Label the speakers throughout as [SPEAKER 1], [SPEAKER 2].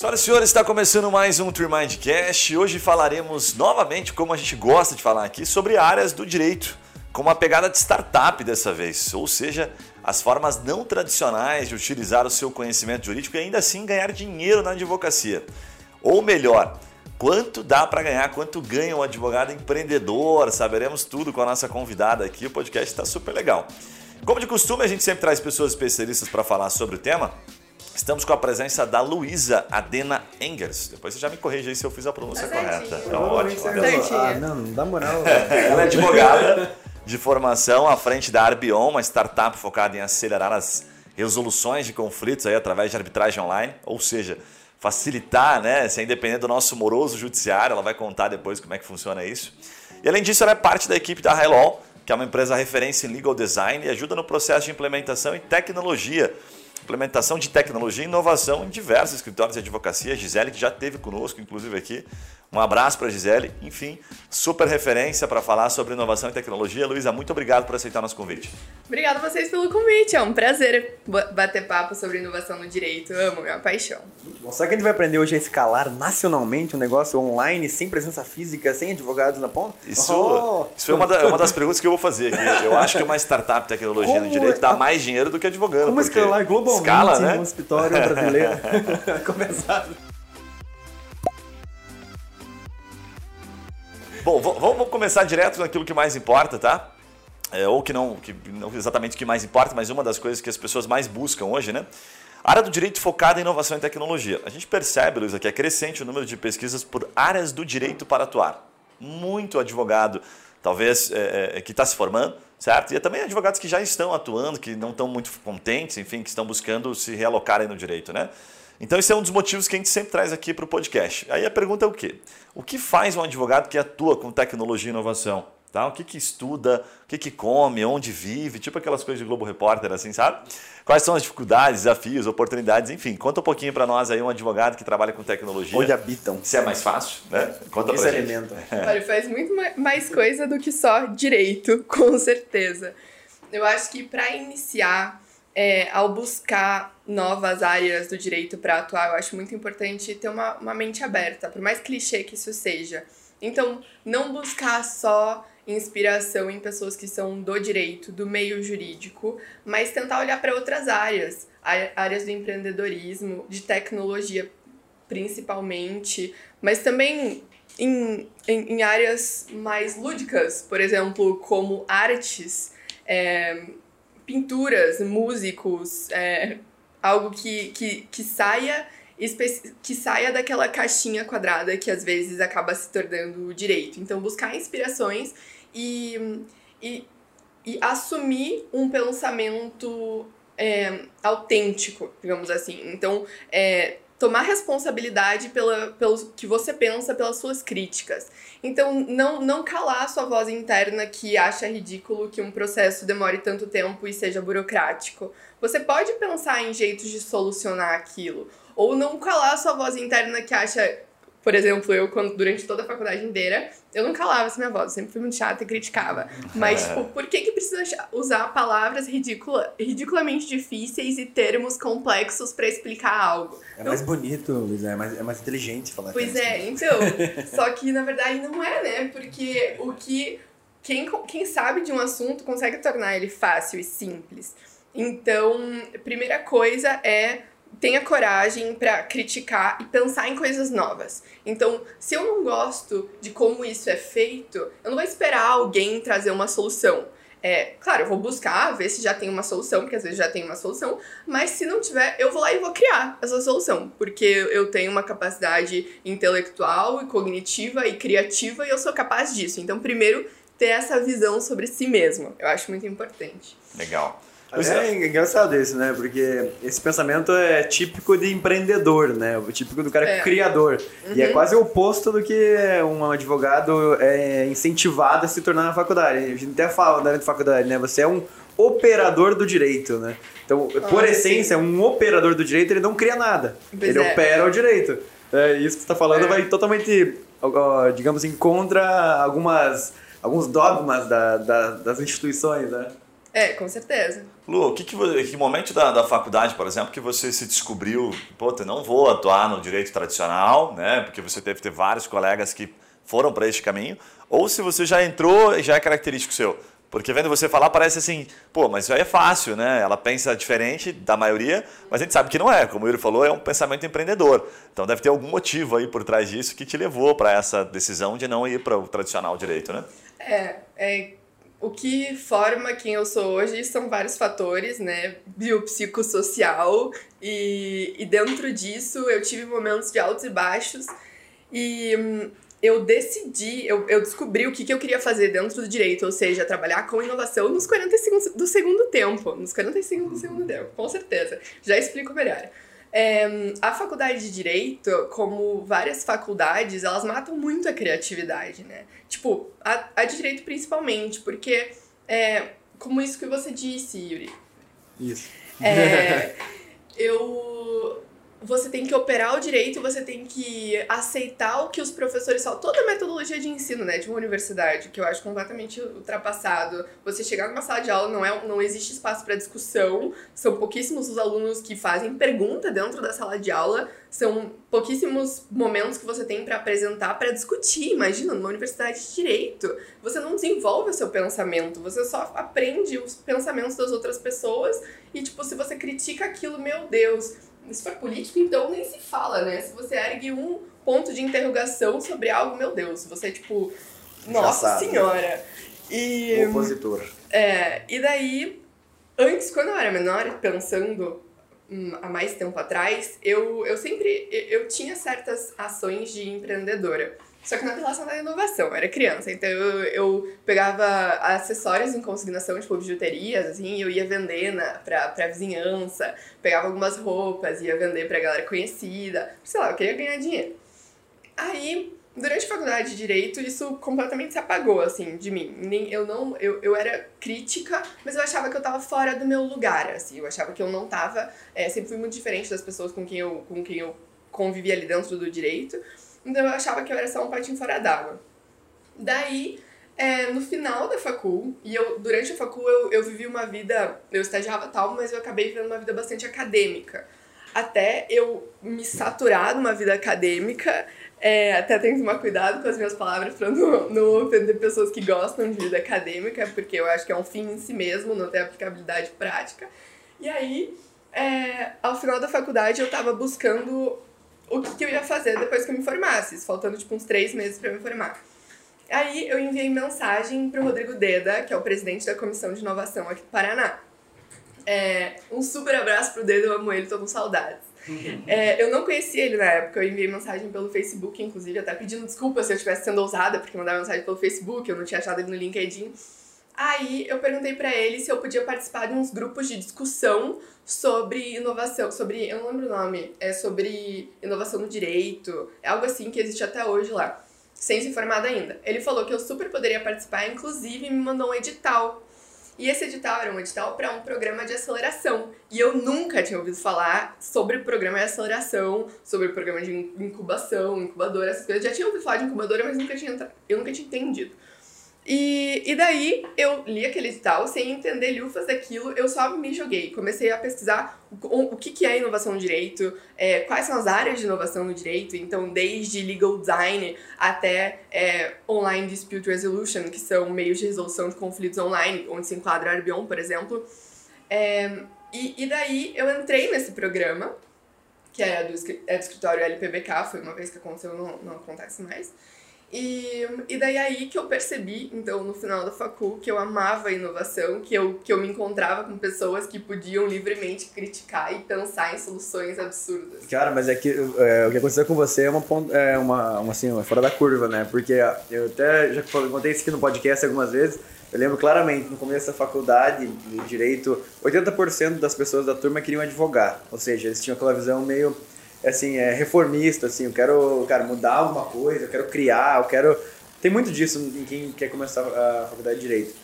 [SPEAKER 1] Senhoras e senhores, está começando mais um Tremindcast. Hoje falaremos novamente, como a gente gosta de falar aqui, sobre áreas do direito, com uma pegada de startup dessa vez, ou seja, as formas não tradicionais de utilizar o seu conhecimento jurídico e ainda assim ganhar dinheiro na advocacia. Ou melhor, quanto dá para ganhar, quanto ganha um advogado empreendedor, saberemos tudo com a nossa convidada aqui. O podcast está super legal. Como de costume, a gente sempre traz pessoas especialistas para falar sobre o tema. Estamos com a presença da Luísa Adena Engers. Depois você já me corrige aí se eu fiz a pronúncia
[SPEAKER 2] Tá
[SPEAKER 1] correta. Tá ótimo.
[SPEAKER 3] Ah, não, não dá moral.
[SPEAKER 1] Ela é advogada de formação à frente da Arbion, uma startup focada em acelerar as resoluções de conflitos aí através de arbitragem online, ou seja, facilitar, né, ser independente do nosso moroso judiciário. Ela vai contar depois como é que funciona isso. E além disso, ela é parte da equipe da Highlaw, que é uma empresa referência em legal design e ajuda no processo de implementação e tecnologia. Implementação de tecnologia e inovação em diversos escritórios de advocacia. Gisele, que já esteve conosco, inclusive aqui. Um abraço para a Gisele. Enfim, super referência para falar sobre inovação e tecnologia. Luísa, muito obrigado por aceitar nosso convite.
[SPEAKER 2] Obrigada a vocês pelo convite. É um prazer ba- bater papo sobre inovação no direito. Amo, é uma paixão.
[SPEAKER 3] Bom, será que a gente vai aprender hoje a escalar nacionalmente um negócio online, sem presença física, sem advogados na ponta?
[SPEAKER 1] Isso,
[SPEAKER 3] Oh!
[SPEAKER 1] isso foi uma, da- uma das perguntas que eu vou fazer aqui. Eu acho que uma startup de tecnologia no
[SPEAKER 3] Como
[SPEAKER 1] direito
[SPEAKER 3] é-
[SPEAKER 1] dá mais dinheiro do que advogando.
[SPEAKER 3] Como escalar globalmente
[SPEAKER 1] Escala, né?
[SPEAKER 3] um escritório brasileiro? Começar.
[SPEAKER 1] Bom, vamos começar direto naquilo que mais importa, tá? É, ou que não, que não exatamente o que mais importa, mas uma das coisas que as pessoas mais buscam hoje, né? Área do direito focada em inovação e tecnologia. A gente percebe, Luísa, que é crescente o número de pesquisas por áreas do direito para atuar. Muito advogado, talvez, é, é, que está se formando, certo? E também advogados que já estão atuando, que não estão muito contentes, enfim, que estão buscando se realocarem no direito, né? Então, esse é um dos motivos que a gente sempre traz aqui para o podcast. Aí a pergunta é o quê? O que faz um advogado que atua com tecnologia e inovação? Tá? O que, que estuda, o que, que come, onde vive, tipo aquelas coisas de Globo Repórter, assim, sabe? Quais são as dificuldades, desafios, oportunidades, enfim. Conta um pouquinho para nós aí, um advogado que trabalha com tecnologia.
[SPEAKER 3] Onde habitam?
[SPEAKER 1] Se é mais fácil, né? Conta
[SPEAKER 3] que
[SPEAKER 1] pra
[SPEAKER 3] se
[SPEAKER 1] gente.
[SPEAKER 3] alimentam?
[SPEAKER 2] Olha, faz muito ma- mais coisa do que só direito, com certeza. Eu acho que para iniciar, é, ao buscar novas áreas do direito para atuar, eu acho muito importante ter uma, uma mente aberta, por mais clichê que isso seja. Então, não buscar só inspiração em pessoas que são do direito, do meio jurídico, mas tentar olhar para outras áreas, áreas do empreendedorismo, de tecnologia principalmente, mas também em, em, em áreas mais lúdicas, por exemplo, como artes, é, pinturas, músicos, é, algo que, que, que saia que saia daquela caixinha quadrada que às vezes acaba se tornando direito. Então, buscar inspirações e, e, e assumir um pensamento é, autêntico, digamos assim. Então, é, tomar responsabilidade pela, pelo que você pensa, pelas suas críticas. Então, não, não calar a sua voz interna que acha ridículo que um processo demore tanto tempo e seja burocrático. Você pode pensar em jeitos de solucionar aquilo. Ou não calar a sua voz interna que acha. Por exemplo, eu, quando, durante toda a faculdade inteira, eu não calava essa minha voz, eu sempre fui muito chata e criticava. Mas, tipo, por que, que precisa usar palavras ridicula, ridiculamente difíceis e termos complexos pra explicar algo?
[SPEAKER 3] É mais bonito, Luiz, é mais, é mais inteligente falar
[SPEAKER 2] Pois é, então. só que na verdade não é, né? Porque o que. Quem, quem sabe de um assunto consegue tornar ele fácil e simples. Então, primeira coisa é tenha coragem pra criticar e pensar em coisas novas. Então, se eu não gosto de como isso é feito, eu não vou esperar alguém trazer uma solução. É, claro, eu vou buscar, ver se já tem uma solução, porque às vezes já tem uma solução, mas se não tiver, eu vou lá e vou criar essa solução, porque eu tenho uma capacidade intelectual e cognitiva e criativa e eu sou capaz disso. Então, primeiro, ter essa visão sobre si mesmo. Eu acho muito importante.
[SPEAKER 1] Legal.
[SPEAKER 3] É engraçado isso, né? Porque esse pensamento é típico de empreendedor, né? O típico do cara
[SPEAKER 2] É.
[SPEAKER 3] criador. E é
[SPEAKER 2] Uhum.
[SPEAKER 3] quase o oposto do que um advogado é incentivado a se tornar na faculdade. A gente até fala na faculdade, né? Você é um operador do direito, né? Então, por
[SPEAKER 2] Ah,
[SPEAKER 3] essência, um operador do direito, ele não cria nada.
[SPEAKER 2] Pois
[SPEAKER 3] ele
[SPEAKER 2] é.
[SPEAKER 3] opera o direito. É, isso que você está falando
[SPEAKER 2] É.
[SPEAKER 3] vai totalmente, digamos, em contra algumas, alguns dogmas da- da- das instituições, né?
[SPEAKER 2] É, com certeza.
[SPEAKER 1] Lu, que, que, que momento da, da faculdade, por exemplo, que você se descobriu, pô, eu não vou atuar no direito tradicional, né? Porque você deve ter vários colegas que foram para este caminho, ou se você já entrou e já é característico seu. Porque vendo você falar parece assim, pô, mas isso aí é fácil, né? Ela pensa diferente da maioria, mas a gente sabe que não é. Como o Yuri falou, é um pensamento empreendedor. Então deve ter algum motivo aí por trás disso que te levou para essa decisão de não ir para o tradicional direito, né?
[SPEAKER 2] É, é, o que forma quem eu sou hoje são vários fatores, né? Biopsicossocial, e, e dentro disso eu tive momentos de altos e baixos. E hum, eu decidi, eu, eu descobri o que, que eu queria fazer dentro do direito, ou seja, trabalhar com inovação nos 45 do segundo tempo. Nos 45 do segundo tempo, com certeza. Já explico melhor. É, a faculdade de Direito, como várias faculdades, elas matam muito a criatividade, né? Tipo, a, a de Direito principalmente, porque, é, como isso que você disse, Yuri.
[SPEAKER 3] Isso.
[SPEAKER 2] É, eu você tem que operar o direito, você tem que aceitar o que os professores falam. Toda a metodologia de ensino, né, de uma universidade, que eu acho completamente ultrapassado. Você chegar numa sala de aula, não, é, não existe espaço para discussão, são pouquíssimos os alunos que fazem pergunta dentro da sala de aula, são pouquíssimos momentos que você tem para apresentar, para discutir. Imagina, numa universidade de direito, você não desenvolve o seu pensamento, você só aprende os pensamentos das outras pessoas e, tipo, se você critica aquilo, meu Deus se for político, então nem se fala, né? Se você ergue um ponto de interrogação sobre algo, meu Deus, você é tipo, nossa senhora. E.
[SPEAKER 3] Opositor.
[SPEAKER 2] É, e daí, antes, quando eu era menor, pensando hum, há mais tempo atrás, eu, eu sempre eu tinha certas ações de empreendedora. Só que não relacionada à inovação, eu era criança, então eu, eu pegava acessórios em consignação, tipo bijuterias, assim, eu ia vender na, pra, pra vizinhança, pegava algumas roupas, ia vender pra galera conhecida, sei lá, eu queria ganhar dinheiro. Aí, durante a faculdade de Direito, isso completamente se apagou, assim, de mim. Nem, eu não, eu, eu era crítica, mas eu achava que eu tava fora do meu lugar, assim, eu achava que eu não tava, é, sempre fui muito diferente das pessoas com quem eu, com quem eu convivi ali dentro do Direito, então eu achava que eu era só um patinho fora d'água. Daí, é, no final da facul, e eu, durante a facul eu, eu vivi uma vida, eu estagiava tal, mas eu acabei vivendo uma vida bastante acadêmica. Até eu me saturar numa vida acadêmica, é, até tenho que tomar cuidado com as minhas palavras para não, não ofender pessoas que gostam de vida acadêmica, porque eu acho que é um fim em si mesmo, não tem aplicabilidade prática. E aí, é, ao final da faculdade, eu estava buscando o que, que eu ia fazer depois que eu me formasse, faltando tipo uns três meses para me formar. Aí eu enviei mensagem pro Rodrigo Deda, que é o presidente da Comissão de Inovação aqui do Paraná. É, um super abraço pro Deda, eu amo ele, tô com saudades. É, eu não conhecia ele na época, eu enviei mensagem pelo Facebook, inclusive, até pedindo desculpa se eu estivesse sendo ousada, porque mandava mensagem pelo Facebook, eu não tinha achado ele no LinkedIn. Aí eu perguntei para ele se eu podia participar de uns grupos de discussão sobre inovação, sobre, eu não lembro o nome, é sobre inovação no direito, é algo assim que existe até hoje lá, sem se formar ainda. Ele falou que eu super poderia participar, inclusive me mandou um edital. E esse edital era um edital para um programa de aceleração. E eu nunca tinha ouvido falar sobre o programa de aceleração, sobre o programa de incubação, incubadora, essas coisas. Já tinha ouvido falar de incubadora, mas nunca tinha, eu nunca tinha entendido. E, e daí eu li aquele edital sem entender lufas daquilo, eu só me joguei. Comecei a pesquisar o, o que, que é inovação no direito, é, quais são as áreas de inovação no direito, então desde legal design até é, online dispute resolution, que são meios de resolução de conflitos online, onde se enquadra Arbion, por exemplo. É, e, e daí eu entrei nesse programa, que é do, é do escritório LPBK, foi uma vez que aconteceu, não, não acontece mais. E, e daí aí que eu percebi, então, no final da facul, que eu amava a inovação, que eu, que eu me encontrava com pessoas que podiam livremente criticar e pensar em soluções absurdas.
[SPEAKER 3] Cara, mas é que é, o que aconteceu com você é uma, é uma, uma assim, uma fora da curva, né? Porque eu até já contei isso aqui no podcast algumas vezes, eu lembro claramente, no começo da faculdade de Direito, 80% das pessoas da turma queriam advogar, ou seja, eles tinham aquela visão meio assim, é reformista, assim, eu quero, cara, mudar alguma coisa, eu quero criar, eu quero... Tem muito disso em quem quer começar a faculdade de Direito.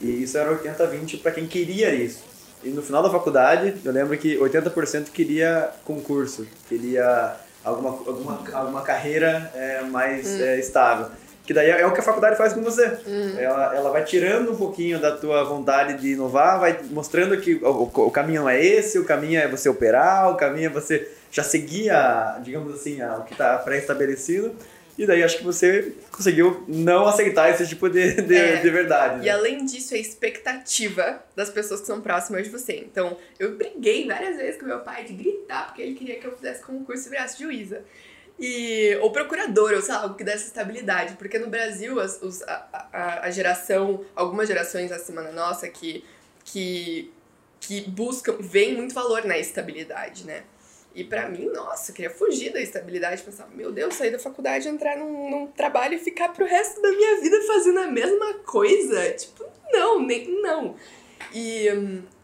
[SPEAKER 3] E isso era 80-20 para quem queria isso. E no final da faculdade, eu lembro que 80% queria concurso, queria alguma, alguma, alguma carreira é, mais hum. é, estável. Que daí é o que a faculdade faz com você. Ela, ela vai tirando um pouquinho da tua vontade de inovar, vai mostrando que o, o, o caminho não é esse, o caminho é você operar, o caminho é você já seguir, a, digamos assim, a, o que está pré-estabelecido. E daí acho que você conseguiu não aceitar esse tipo de, de,
[SPEAKER 2] É.
[SPEAKER 3] de verdade.
[SPEAKER 2] E
[SPEAKER 3] né?
[SPEAKER 2] além disso, é a expectativa das pessoas que são próximas de você. Então, eu briguei várias vezes com meu pai de gritar, porque ele queria que eu fizesse concurso e virasse juíza. E, ou procurador, ou sei lá, algo que desse estabilidade. Porque no Brasil, as, os, a, a, a geração, algumas gerações acima da nossa, que, que, que buscam, veem muito valor na estabilidade, né? E pra mim, nossa, eu queria fugir da estabilidade, pensar, meu Deus, sair da faculdade, entrar num, num trabalho e ficar pro resto da minha vida fazendo a mesma coisa. Tipo, não, nem não. E,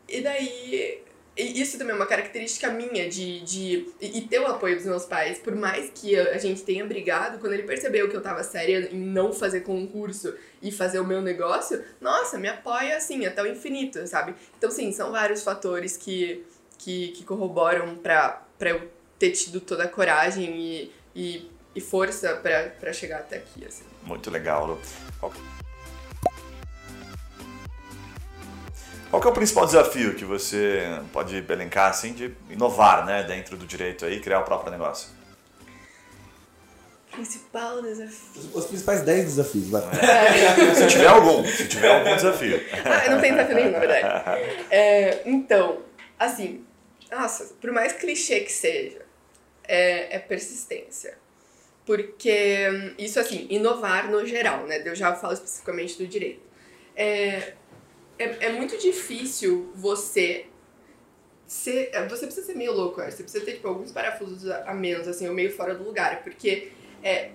[SPEAKER 2] e daí, e isso também é uma característica minha de, de e, e ter o apoio dos meus pais. Por mais que a gente tenha brigado, quando ele percebeu que eu tava séria em não fazer concurso e fazer o meu negócio, nossa, me apoia assim, até o infinito, sabe? Então, sim, são vários fatores que, que, que corroboram pra, pra eu ter tido toda a coragem e, e, e força pra, pra chegar até aqui, assim.
[SPEAKER 1] Muito legal, Lu. Qual... Que é o principal desafio que você pode elencar assim de inovar, né, dentro do direito aí, criar o próprio negócio?
[SPEAKER 2] Principal desafio.
[SPEAKER 3] Os principais 10 desafios, vai.
[SPEAKER 1] Se tiver algum, se tiver algum desafio.
[SPEAKER 2] Ah, não tem desafio nenhum, na verdade. É, então, assim, nossa, por mais clichê que seja, é, é persistência. Porque isso, assim, inovar no geral, né? Eu já falo especificamente do direito. É, é, é muito difícil você ser. Você precisa ser meio louco. Você precisa ter, tipo, alguns parafusos a a menos, assim, ou meio fora do lugar. Porque é,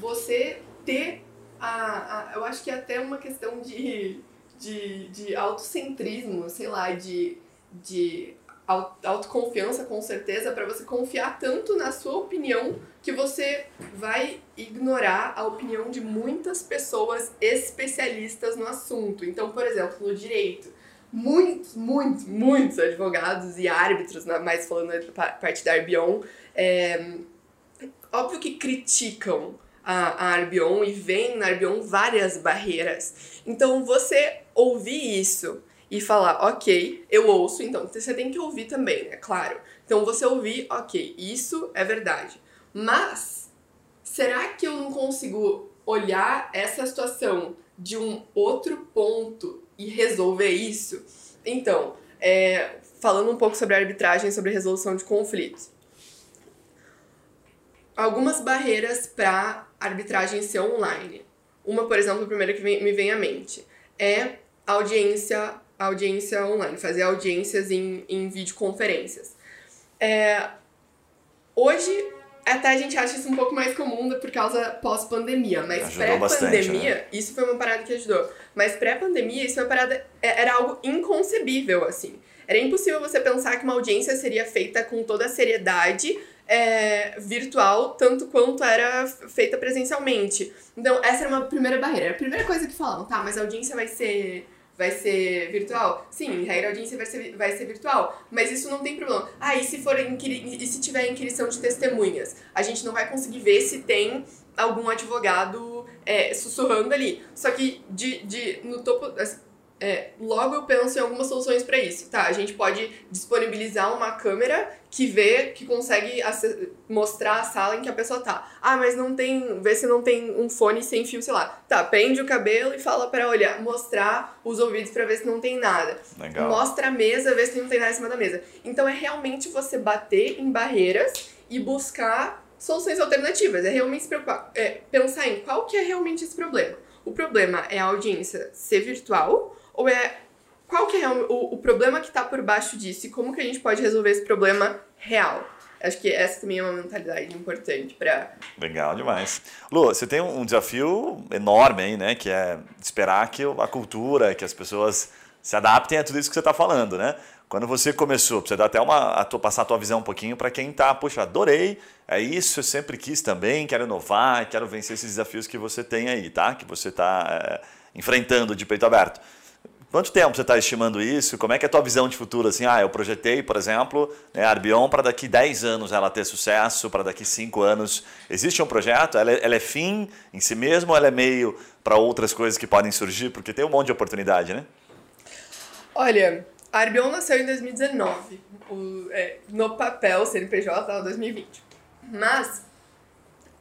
[SPEAKER 2] você ter a, a. Eu acho que é até uma questão de, de, de autocentrismo, sei lá, de, de autoconfiança, com certeza, para você confiar tanto na sua opinião que você vai ignorar a opinião de muitas pessoas especialistas no assunto. Então, por exemplo, no direito, muitos, muitos, muitos advogados e árbitros, mais falando da pa- parte da Arbion, é, óbvio que criticam a, a Arbion e veem na Arbion várias barreiras. Então, você ouvir isso e falar, ok, eu ouço, então você tem que ouvir também, é claro. Então, você ouvir, ok, isso é verdade. Mas, será que eu não consigo olhar essa situação de um outro ponto e resolver isso? Então, é, falando um pouco sobre arbitragem, sobre resolução de conflitos algumas barreiras para arbitragem ser online. Uma, por exemplo, a primeira que me vem à mente é audiência, audiência online, fazer audiências em, em videoconferências. É, hoje, até a gente acha isso um pouco mais comum por causa pós-pandemia, mas
[SPEAKER 1] bastante,
[SPEAKER 2] pré-pandemia,
[SPEAKER 1] né?
[SPEAKER 2] isso foi uma parada que ajudou. Mas pré-pandemia, isso foi uma parada, é- era algo inconcebível, assim. Era impossível você pensar que uma audiência seria feita com toda a seriedade é, virtual, tanto quanto era feita presencialmente. Então, essa era uma primeira barreira. A primeira coisa que falavam, tá, mas a audiência vai ser vai ser virtual? Sim, em regra a audiência vai ser, vai ser virtual, mas isso não tem problema. Ah, e se for e se tiver inquirição de testemunhas? A gente não vai conseguir ver se tem algum advogado é, sussurrando ali. Só que de, de no topo assim, é, logo eu penso em algumas soluções para isso. Tá, a gente pode disponibilizar uma câmera que vê, que consegue mostrar a sala em que a pessoa tá. Ah, mas não tem, vê se não tem um fone sem fio, sei lá. Tá, prende o cabelo e fala para olhar, mostrar os ouvidos para ver se não tem nada.
[SPEAKER 1] Legal.
[SPEAKER 2] Mostra a mesa, vê se não tem nada em cima da mesa. Então é realmente você bater em barreiras e buscar soluções alternativas. É realmente se preocupar, é, pensar em qual que é realmente esse problema. O problema é a audiência ser virtual ou é qual que é o, o problema que está por baixo disso e como que a gente pode resolver esse problema real. Acho que essa também é uma mentalidade importante para
[SPEAKER 1] Legal demais. Lu, você tem um desafio enorme aí, né? Que é esperar que a cultura, que as pessoas se adaptem a tudo isso que você está falando, né? Quando você começou, você dar até uma, a tua, passar a tua visão um pouquinho para quem tá, puxa, adorei, é isso, eu sempre quis também, quero inovar, quero vencer esses desafios que você tem aí, tá? Que você está enfrentando de peito aberto. Quanto tempo você está estimando isso? Como é que é a tua visão de futuro? Assim, ah, eu projetei, por exemplo, né, a Arbion para daqui 10 anos ela ter sucesso, para daqui 5 anos. Existe um projeto? Ela é, ela é fim em si mesmo ou ela é meio para outras coisas que podem surgir? Porque tem um monte de oportunidade, né?
[SPEAKER 2] Olha, a Arbion nasceu em 2019. O, é, no papel, o CNPJ estava em 2020. Mas,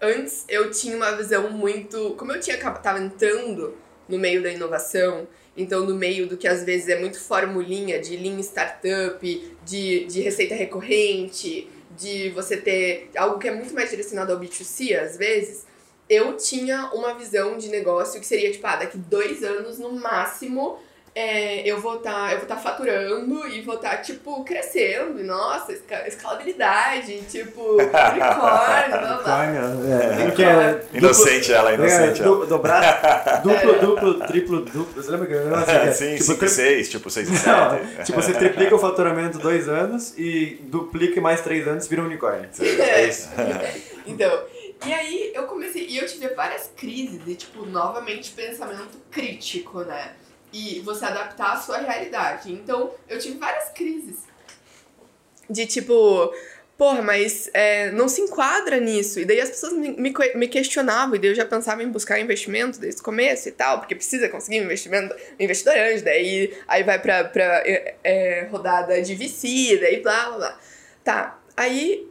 [SPEAKER 2] antes eu tinha uma visão muito... Como eu tinha estava entrando no meio da inovação então, no meio do que às vezes é muito formulinha de lean startup, de, de receita recorrente, de você ter algo que é muito mais direcionado ao B2C, às vezes, eu tinha uma visão de negócio que seria, tipo, ah, daqui dois anos no máximo é, eu vou estar tá, eu vou tá faturando e vou estar, tá, tipo, crescendo. E, nossa, escalabilidade, tipo, unicórnio, blá blá.
[SPEAKER 3] É,
[SPEAKER 1] porque é inocente ela, inocente. É,
[SPEAKER 3] du, dobrar, duplo, é. duplo, triplo, duplo. Você lembra que eu
[SPEAKER 1] é, Sim, tipo, 5 e 6, tipo 6 e 7.
[SPEAKER 3] tipo, você triplica o faturamento dois anos e duplica mais três anos vira um unicórnio.
[SPEAKER 2] É isso. então, e aí eu comecei, e eu tive várias crises de, tipo, novamente pensamento crítico, né? E você adaptar a sua realidade. Então, eu tive várias crises. De tipo, porra, mas é, não se enquadra nisso. E daí as pessoas me, me, me, questionavam, e daí eu já pensava em buscar investimento desde o começo e tal, porque precisa conseguir um investimento, investidor anjo, daí aí vai pra, pra é, é, rodada de VC, daí blá blá blá. Tá, aí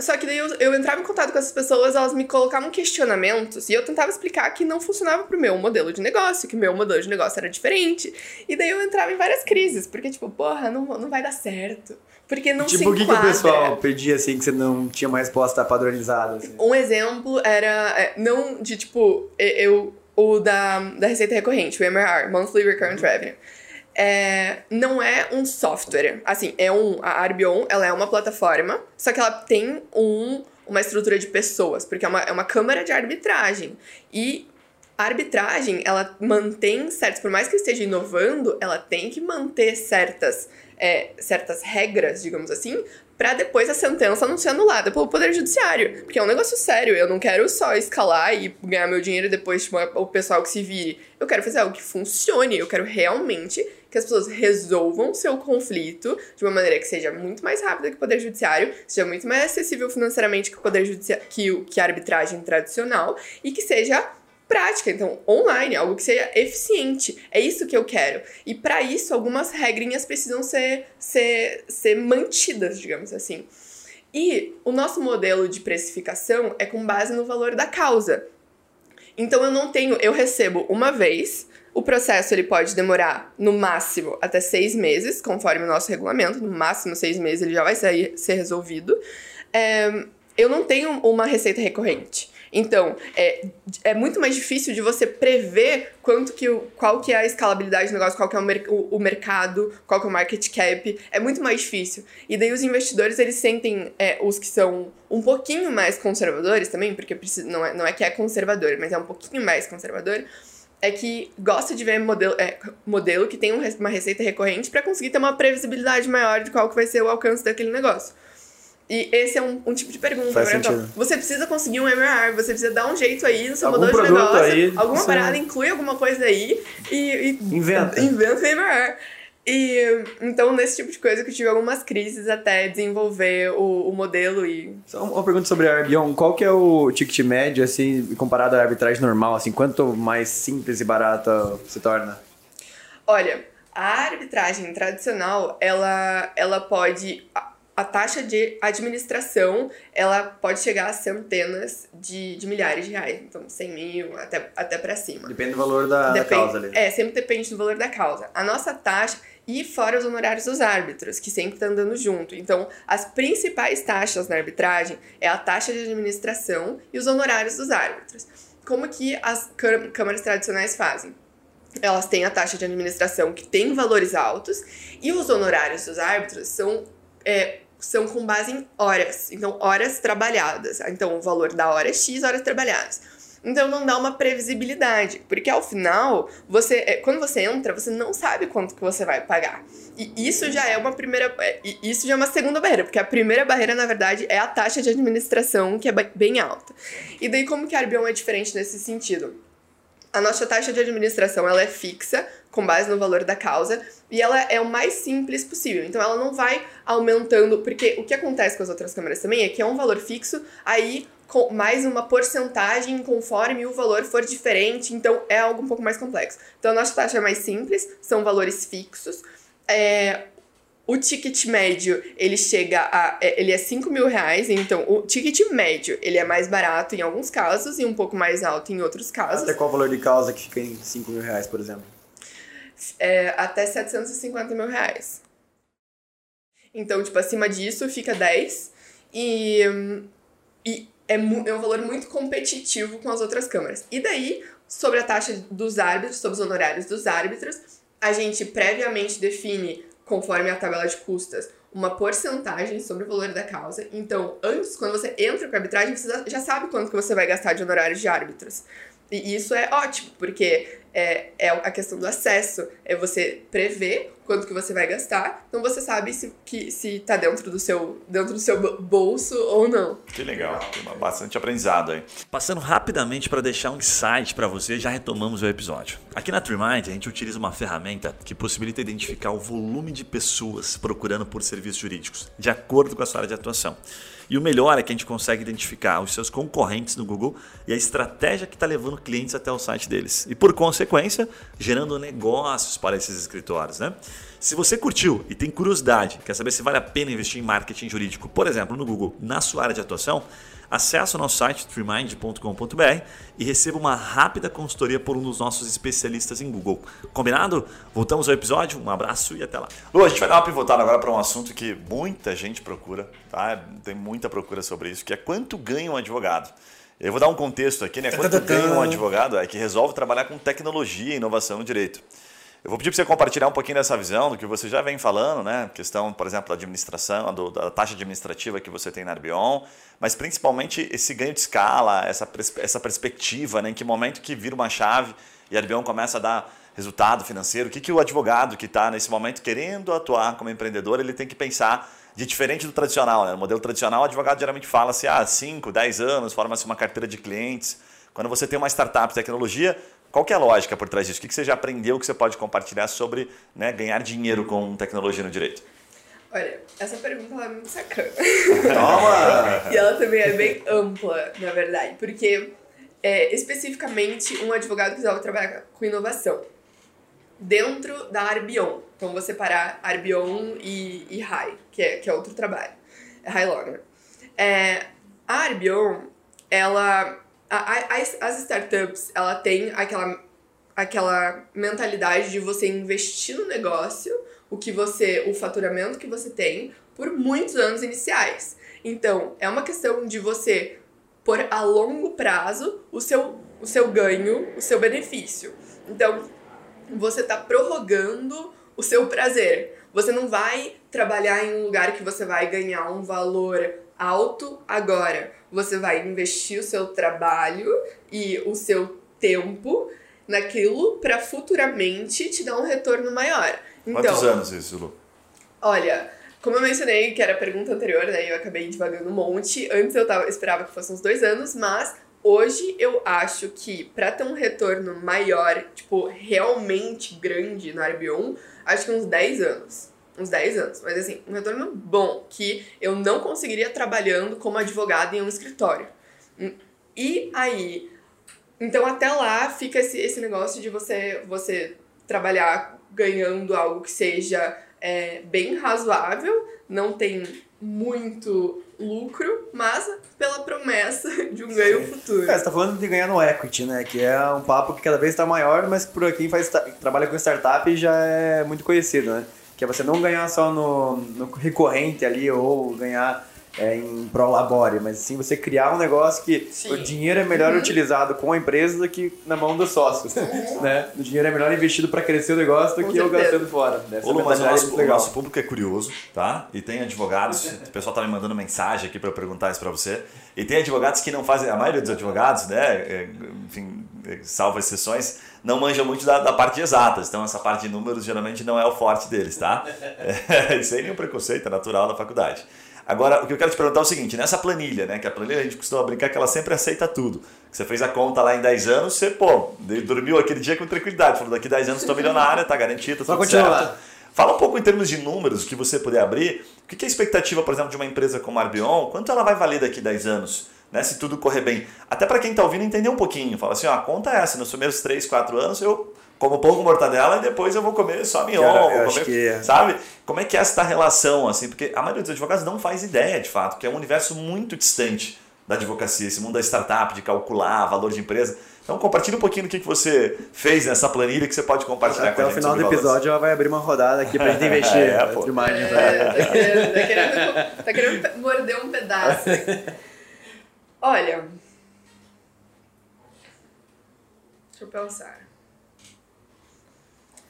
[SPEAKER 2] só que daí eu, eu entrava em contato com essas pessoas, elas me colocavam questionamentos e eu tentava explicar que não funcionava pro meu modelo de negócio, que meu modelo de negócio era diferente. E daí eu entrava em várias crises, porque tipo, porra, não, não vai dar certo. Porque não
[SPEAKER 3] tipo,
[SPEAKER 2] se
[SPEAKER 3] o que, que o pessoal pedia assim que você não tinha mais resposta padronizada? Assim?
[SPEAKER 2] Um exemplo era, é, não de tipo, eu, o da, da receita recorrente, o MRR, Monthly Recurrent Revenue é, não é um software. Assim, é um. A Arbion ela é uma plataforma, só que ela tem um, uma estrutura de pessoas, porque é uma, é uma câmara de arbitragem. E a arbitragem, ela mantém certos, por mais que esteja inovando, ela tem que manter certas, é, certas regras, digamos assim, para depois a sentença não ser anulada pelo Poder Judiciário. Porque é um negócio sério. Eu não quero só escalar e ganhar meu dinheiro e depois tipo, o pessoal que se vire. Eu quero fazer algo que funcione. Eu quero realmente que as pessoas resolvam seu conflito de uma maneira que seja muito mais rápida que o Poder Judiciário, seja muito mais acessível financeiramente que o Poder Judiciário, que, que a arbitragem tradicional e que seja prática, então online, algo que seja eficiente. É isso que eu quero. E para isso, algumas regrinhas precisam ser, ser, ser mantidas, digamos assim. E o nosso modelo de precificação é com base no valor da causa. Então eu não tenho, eu recebo uma vez o processo ele pode demorar no máximo até seis meses, conforme o nosso regulamento. No máximo seis meses ele já vai ser, ser resolvido. É, eu não tenho uma receita recorrente. Então, é, é muito mais difícil de você prever quanto que o, qual que é a escalabilidade do negócio, qual que é o, mer o, o, mercado, qual que é o market cap. É muito mais difícil. E daí os investidores, eles sentem, é, os que são um pouquinho mais conservadores também, porque precisa, não, é, não é que é conservador, mas é um pouquinho mais conservador, é que gosta de ver modelo, é, modelo que tem uma receita recorrente para conseguir ter uma previsibilidade maior de qual que vai ser o alcance daquele negócio. E esse é um, um tipo de pergunta.
[SPEAKER 3] Faz né? Então,
[SPEAKER 2] você precisa conseguir um MRR, você precisa dar um jeito aí no seu Algum modelo de negócio. Aí, alguma parada, inclui alguma coisa aí e, e
[SPEAKER 3] inventa.
[SPEAKER 2] Inventa o MRR. E então, nesse tipo de coisa que eu tive algumas crises até desenvolver o, o modelo e.
[SPEAKER 3] Só uma pergunta sobre a Arbion. Qual que é o ticket médio, assim, comparado à arbitragem normal? Assim, quanto mais simples e barata se torna?
[SPEAKER 2] Olha, a arbitragem tradicional, ela, ela pode. A taxa de administração, ela pode chegar a centenas de, de milhares de reais. Então, 100 mil, até, até para cima.
[SPEAKER 3] Depende do valor da, depende, da causa ali.
[SPEAKER 2] É, sempre depende do valor da causa. A nossa taxa e fora os honorários dos árbitros, que sempre estão andando junto. Então, as principais taxas na arbitragem é a taxa de administração e os honorários dos árbitros. Como que as câmaras tradicionais fazem? Elas têm a taxa de administração que tem valores altos e os honorários dos árbitros são é, são com base em horas. Então, horas trabalhadas. Então, o valor da hora é X horas trabalhadas. Então não dá uma previsibilidade, porque ao final, você, é, quando você entra, você não sabe quanto que você vai pagar. E isso já é uma primeira, é, isso já é uma segunda barreira, porque a primeira barreira, na verdade, é a taxa de administração, que é bem alta. E daí como que a Arbion é diferente nesse sentido? A nossa taxa de administração ela é fixa com base no valor da causa, e ela é o mais simples possível. Então ela não vai aumentando, porque o que acontece com as outras câmeras também é que é um valor fixo, aí com mais uma porcentagem conforme o valor for diferente, então é algo um pouco mais complexo. Então a nossa taxa é mais simples, são valores fixos. É, o ticket médio, ele chega a. É, ele é 5 mil reais, então o ticket médio ele é mais barato em alguns casos e um pouco mais alto em outros casos.
[SPEAKER 3] Até qual o valor de causa que fica em 5 mil reais, por exemplo?
[SPEAKER 2] É, até 750 mil reais. Então, tipo, acima disso fica 10. E, e é, é um valor muito competitivo com as outras câmaras. E daí, sobre a taxa dos árbitros, sobre os honorários dos árbitros, a gente previamente define conforme a tabela de custas, uma porcentagem sobre o valor da causa. Então, antes, quando você entra com a arbitragem, você já sabe quanto que você vai gastar de honorários de árbitros. E isso é ótimo, porque é, é a questão do acesso. É você prever quanto que você vai gastar, então você sabe se, que, se tá dentro do, seu, dentro do seu bolso ou não.
[SPEAKER 1] Que legal, tem bastante aprendizado aí. Passando rapidamente para deixar um insight para você, já retomamos o episódio. Aqui na TreeMind a gente utiliza uma ferramenta que possibilita identificar o volume de pessoas procurando por serviços jurídicos, de acordo com a sua área de atuação. E o melhor é que a gente consegue identificar os seus concorrentes no Google e a estratégia que está levando clientes até o site deles. E por consequência, gerando negócios para esses escritórios. Né? Se você curtiu e tem curiosidade, quer saber se vale a pena investir em marketing jurídico, por exemplo, no Google, na sua área de atuação, acesse o nosso site freemind.com.br e receba uma rápida consultoria por um dos nossos especialistas em Google. Combinado? Voltamos ao episódio, um abraço e até lá. Lu, a gente vai dar uma pivotada agora para um assunto que muita gente procura, tá? Tem muita procura sobre isso, que é quanto ganha um advogado. Eu vou dar um contexto aqui, né? Quanto ganha um advogado é que resolve trabalhar com tecnologia e inovação no direito. Eu vou pedir para você compartilhar um pouquinho dessa visão do que você já vem falando, né? Questão, por exemplo, da administração, do, da taxa administrativa que você tem na Arbion, mas principalmente esse ganho de escala, essa, essa perspectiva, né? Em que momento que vira uma chave e a Arbion começa a dar resultado financeiro, o que, que o advogado que está nesse momento querendo atuar como empreendedor, ele tem que pensar de diferente do tradicional. Né? No modelo tradicional, o advogado geralmente fala assim, ah, 5, 10 anos, forma-se uma carteira de clientes. Quando você tem uma startup de tecnologia, qual que é a lógica por trás disso? O que você já aprendeu que você pode compartilhar sobre né, ganhar dinheiro com tecnologia no direito?
[SPEAKER 2] Olha, essa pergunta é muito sacana. Toma! e ela também é bem ampla, na verdade, porque é, especificamente um advogado que resolve trabalhar com inovação dentro da Arbion. Então, vou separar Arbion e, e High, que é, que é outro trabalho. É High né? É, a Arbion, ela as, as startups, ela tem aquela, aquela mentalidade de você investir no negócio, o que você, o faturamento que você tem por muitos anos iniciais. Então, é uma questão de você pôr a longo prazo o seu, o seu ganho, o seu benefício. Então, você está prorrogando o seu prazer. Você não vai trabalhar em um lugar que você vai ganhar um valor alto agora. Você vai investir o seu trabalho e o seu tempo naquilo para futuramente te dar um retorno maior.
[SPEAKER 1] Então, Quantos anos isso, Lu?
[SPEAKER 2] Olha, como eu mencionei, que era a pergunta anterior, né? Eu acabei devagando um monte. Antes eu tava, esperava que fosse uns dois anos, mas hoje eu acho que para ter um retorno maior, tipo, realmente grande no RB1, acho que uns 10 anos uns 10 anos. Mas assim, um retorno bom, que eu não conseguiria trabalhando como advogado em um escritório. E aí, então até lá fica esse, esse negócio de você, você trabalhar ganhando algo que seja é, bem razoável, não tem muito lucro, mas pela promessa de um ganho Sim. futuro.
[SPEAKER 3] É, você tá falando de ganhar no equity, né? Que é um papo que cada vez está maior, mas por aqui faz, trabalha com startup já é muito conhecido, né? Que é você não ganhar só no, no recorrente ali ou ganhar é, em pro labore, mas sim você criar um negócio que sim. o dinheiro é melhor uhum. utilizado com a empresa do que na mão dos sócios, uhum. né? O dinheiro é melhor investido para crescer o negócio do com que certeza. eu gastando fora.
[SPEAKER 1] Ô, mas o nosso, o nosso, público é curioso, tá? E tem advogados, o pessoal tá me mandando mensagem aqui para perguntar isso para você. E tem advogados que não fazem, a maioria dos advogados, né, é, enfim, salvo exceções, não manjam muito da, da parte de exatas, então essa parte de números geralmente não é o forte deles, tá? É, isso aí nem um preconceito, é natural na faculdade. Agora, o que eu quero te perguntar é o seguinte, nessa planilha, né, que a planilha a gente costuma brincar que ela sempre aceita tudo. Você fez a conta lá em 10 anos, você, pô, dormiu aquele dia com tranquilidade, falou, daqui 10 anos estou milionária, tá garantido, tá tudo certo. Fala um pouco em termos de números que você puder abrir. O que é a expectativa, por exemplo, de uma empresa como a Arbion? Quanto ela vai valer daqui a 10 anos? Né, se tudo correr bem. Até para quem está ouvindo entender um pouquinho. Fala assim, ó, a conta é essa, nos primeiros 3, 4 anos eu como pão com mortadela e depois eu vou comer só mignon, Cara, comer, que... É. sabe? Como é que é essa relação, assim? Porque a maioria dos advogados não faz ideia, de fato, que é um universo muito distante da advocacia, esse mundo da startup, de calcular valor de empresa. Então compartilha um pouquinho do que você fez nessa planilha que você pode compartilhar
[SPEAKER 3] Até com a gente. Até o final do episódio ela vai abrir uma rodada aqui pra gente investir é, pô. demais.
[SPEAKER 2] É, tá, querendo, tá, querendo, tá querendo morder um pedaço. Olha. Deixa eu pensar.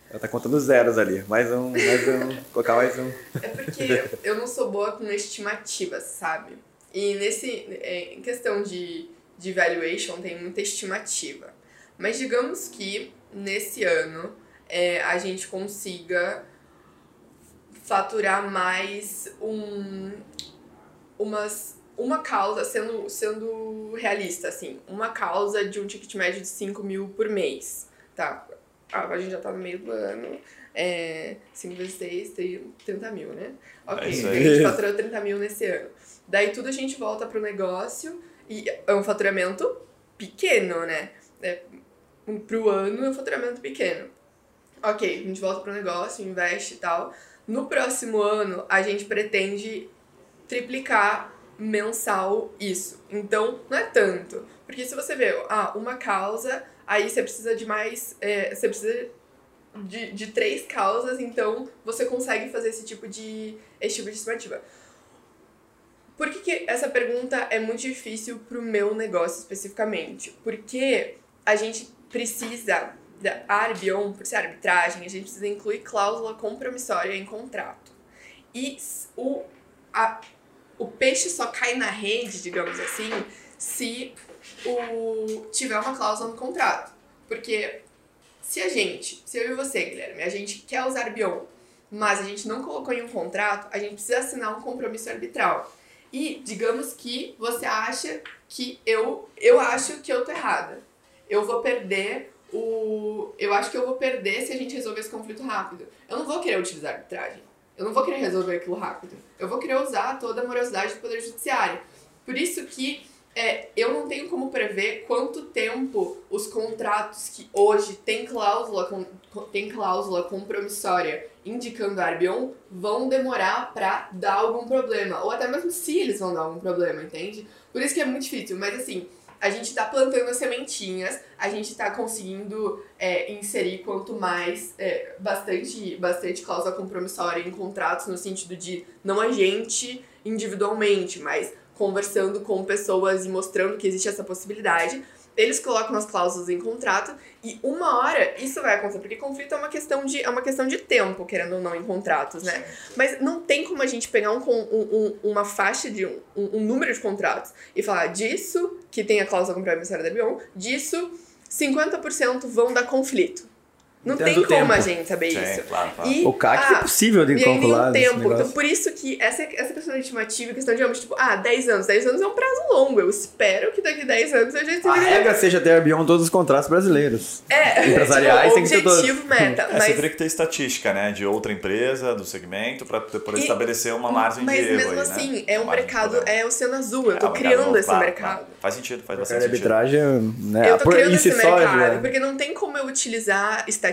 [SPEAKER 3] Ela tá contando zeros ali. Mais um, mais um. colocar mais um.
[SPEAKER 2] É porque eu não sou boa com estimativas, sabe? E nesse. É, em questão de, de valuation tem muita estimativa. Mas digamos que nesse ano é, a gente consiga faturar mais um, umas, uma causa, sendo, sendo realista, assim, uma causa de um ticket médio de 5 mil por mês, tá? A gente já tá no meio do ano. É, 5 vezes 6, 30 mil, né? Ok, é a gente faturou 30 mil nesse ano. Daí tudo a gente volta pro negócio e é um faturamento pequeno, né? É, pro ano é um faturamento pequeno. Ok, a gente volta pro negócio, investe e tal. No próximo ano, a gente pretende triplicar mensal isso. Então, não é tanto. Porque se você vê, ah, uma causa aí você precisa de mais. É, você precisa de, de três causas, então você consegue fazer esse tipo de, esse tipo de estimativa. Por que, que essa pergunta é muito difícil para o meu negócio especificamente? Porque a gente precisa, a Arbion, por ser arbitragem, a gente precisa incluir cláusula compromissória em contrato. E o, a, o peixe só cai na rede, digamos assim, se o, tiver uma cláusula no contrato. Porque se a gente, se eu e você, Guilherme, a gente quer usar Bion, mas a gente não colocou em um contrato, a gente precisa assinar um compromisso arbitral. E digamos que você acha que eu, eu acho que eu tô errada. Eu vou perder o. Eu acho que eu vou perder se a gente resolver esse conflito rápido. Eu não vou querer utilizar arbitragem. Eu não vou querer resolver aquilo rápido. Eu vou querer usar toda a morosidade do Poder Judiciário. Por isso que é, eu não tenho como prever quanto tempo os contratos que hoje tem cláusula, com, tem cláusula compromissória indicando Arbion vão demorar para dar algum problema. Ou até mesmo se eles vão dar algum problema, entende? Por isso que é muito difícil. Mas assim, a gente tá plantando as sementinhas, a gente tá conseguindo é, inserir quanto mais, é, bastante, bastante cláusula compromissória em contratos, no sentido de não a gente individualmente, mas conversando com pessoas e mostrando que existe essa possibilidade. Eles colocam as cláusulas em contrato e uma hora isso vai acontecer, porque conflito é uma questão de, é uma questão de tempo, querendo ou não, em contratos, né? Mas não tem como a gente pegar um, um, uma faixa de um, um número de contratos e falar disso, que tem a cláusula compromissária da Bion, disso 50% vão dar conflito. Não tem como tempo. a gente saber Sim, isso.
[SPEAKER 3] Claro, claro. E, o CAC ah, é possível de calcular.
[SPEAKER 2] E tempo. Então, por isso que essa, essa questão de estimativa, questão de tipo, ah, 10 anos. 10 anos é um prazo longo. Eu espero que daqui 10 anos eu já
[SPEAKER 3] esteja. A regra seja ter Airbnb todos os contratos brasileiros. É, empresariais tipo, tem que ter
[SPEAKER 2] objetivo, meta.
[SPEAKER 1] É, mas... Você teria que ter estatística, né? De outra empresa, do segmento, para poder e, estabelecer uma margem
[SPEAKER 2] de
[SPEAKER 1] erro.
[SPEAKER 2] Mas mesmo
[SPEAKER 1] aí,
[SPEAKER 2] assim, né? é um mercado, é o oceano azul. Eu tô é, criando esse claro, mercado. Claro.
[SPEAKER 1] Faz sentido, faz bastante
[SPEAKER 3] sentido. arbitragem, né?
[SPEAKER 2] Eu tô criando esse mercado, porque não tem como eu utilizar estatística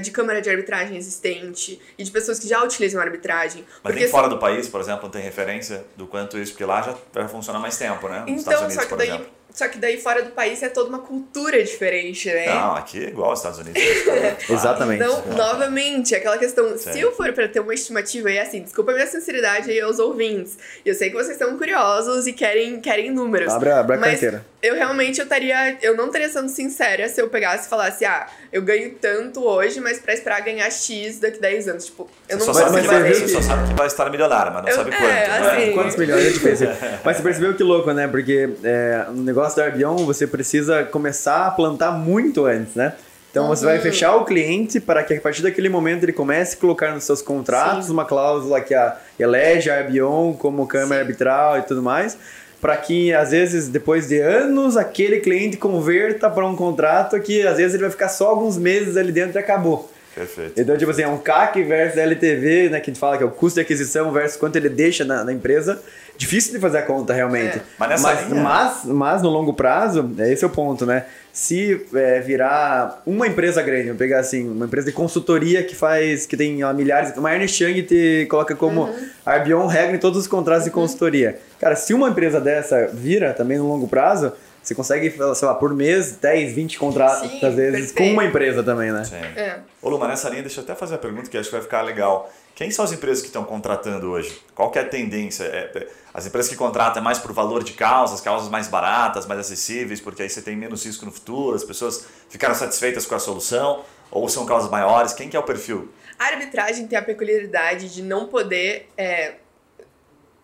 [SPEAKER 2] de câmara de arbitragem existente e de pessoas que já utilizam arbitragem.
[SPEAKER 1] Mas porque
[SPEAKER 2] nem
[SPEAKER 1] fora do país, por exemplo, não tem referência do quanto isso, porque lá já, já funciona mais tempo, né?
[SPEAKER 2] Nos então, Unidos, só que daí exemplo. Só que daí fora do país é toda uma cultura diferente, né?
[SPEAKER 1] Não, aqui é igual aos Estados Unidos.
[SPEAKER 3] Exatamente.
[SPEAKER 2] Então, é. novamente, aquela questão, Sim. se eu for para ter uma estimativa, e assim, desculpa a minha sinceridade aí aos ouvintes. Eu sei que vocês estão curiosos e querem, querem números.
[SPEAKER 3] Abre, abre a mas carteira.
[SPEAKER 2] Eu realmente eu estaria. Eu não estaria sendo sincera se eu pegasse e falasse, ah, eu ganho tanto hoje, mas pra esperar ganhar X daqui 10 anos. Tipo, eu
[SPEAKER 1] não
[SPEAKER 2] só
[SPEAKER 1] sabe vai, Você só sabe que vai estar milionário, mas não eu, sabe quanto. É,
[SPEAKER 2] assim,
[SPEAKER 3] né? Quantos milhões é difícil. mas você percebeu que louco, né? Porque é, no negócio da Arbion, você precisa começar a plantar muito antes, né? Então você vai fechar o cliente para que a partir daquele momento ele comece a colocar nos seus contratos
[SPEAKER 2] Sim.
[SPEAKER 3] uma cláusula que a, elege a Arbion como câmara
[SPEAKER 2] Sim.
[SPEAKER 3] arbitral e tudo mais, para que às vezes depois de anos aquele cliente converta para um contrato que às vezes ele vai ficar só alguns meses ali dentro e acabou.
[SPEAKER 1] Perfeito.
[SPEAKER 3] Então, tipo assim, é um CAC versus LTV, né? Que a gente fala que é o custo de aquisição versus quanto ele deixa na, na empresa. Difícil de fazer a conta, realmente.
[SPEAKER 2] É.
[SPEAKER 1] Mas nessa
[SPEAKER 3] mas,
[SPEAKER 1] linha-
[SPEAKER 3] mas, mas no longo prazo, é esse é o ponto, né? Se é, virar uma empresa grande, vamos pegar assim, uma empresa de consultoria que faz, que tem ó, milhares, uma Ernst Young te coloca como Arbion regra em todos os contratos de consultoria. Cara, se uma empresa dessa vira também no longo prazo, você consegue, sei lá, por mês, 10, 20 contratos,
[SPEAKER 2] Sim,
[SPEAKER 3] às vezes, com
[SPEAKER 2] perfeito.
[SPEAKER 3] uma empresa também, né?
[SPEAKER 1] Sim.
[SPEAKER 2] É.
[SPEAKER 1] Ô Lu, mas nessa linha, deixa eu até fazer a pergunta que acho que vai ficar legal. Quem são as empresas que estão contratando hoje? Qual que é a tendência? É, é, as empresas que contratam é mais por valor de causas, causas mais baratas, mais acessíveis, porque aí você tem menos risco no futuro, as pessoas ficaram satisfeitas com a solução, ou são causas maiores? Quem que é o perfil?
[SPEAKER 2] A arbitragem tem a peculiaridade de não poder, é,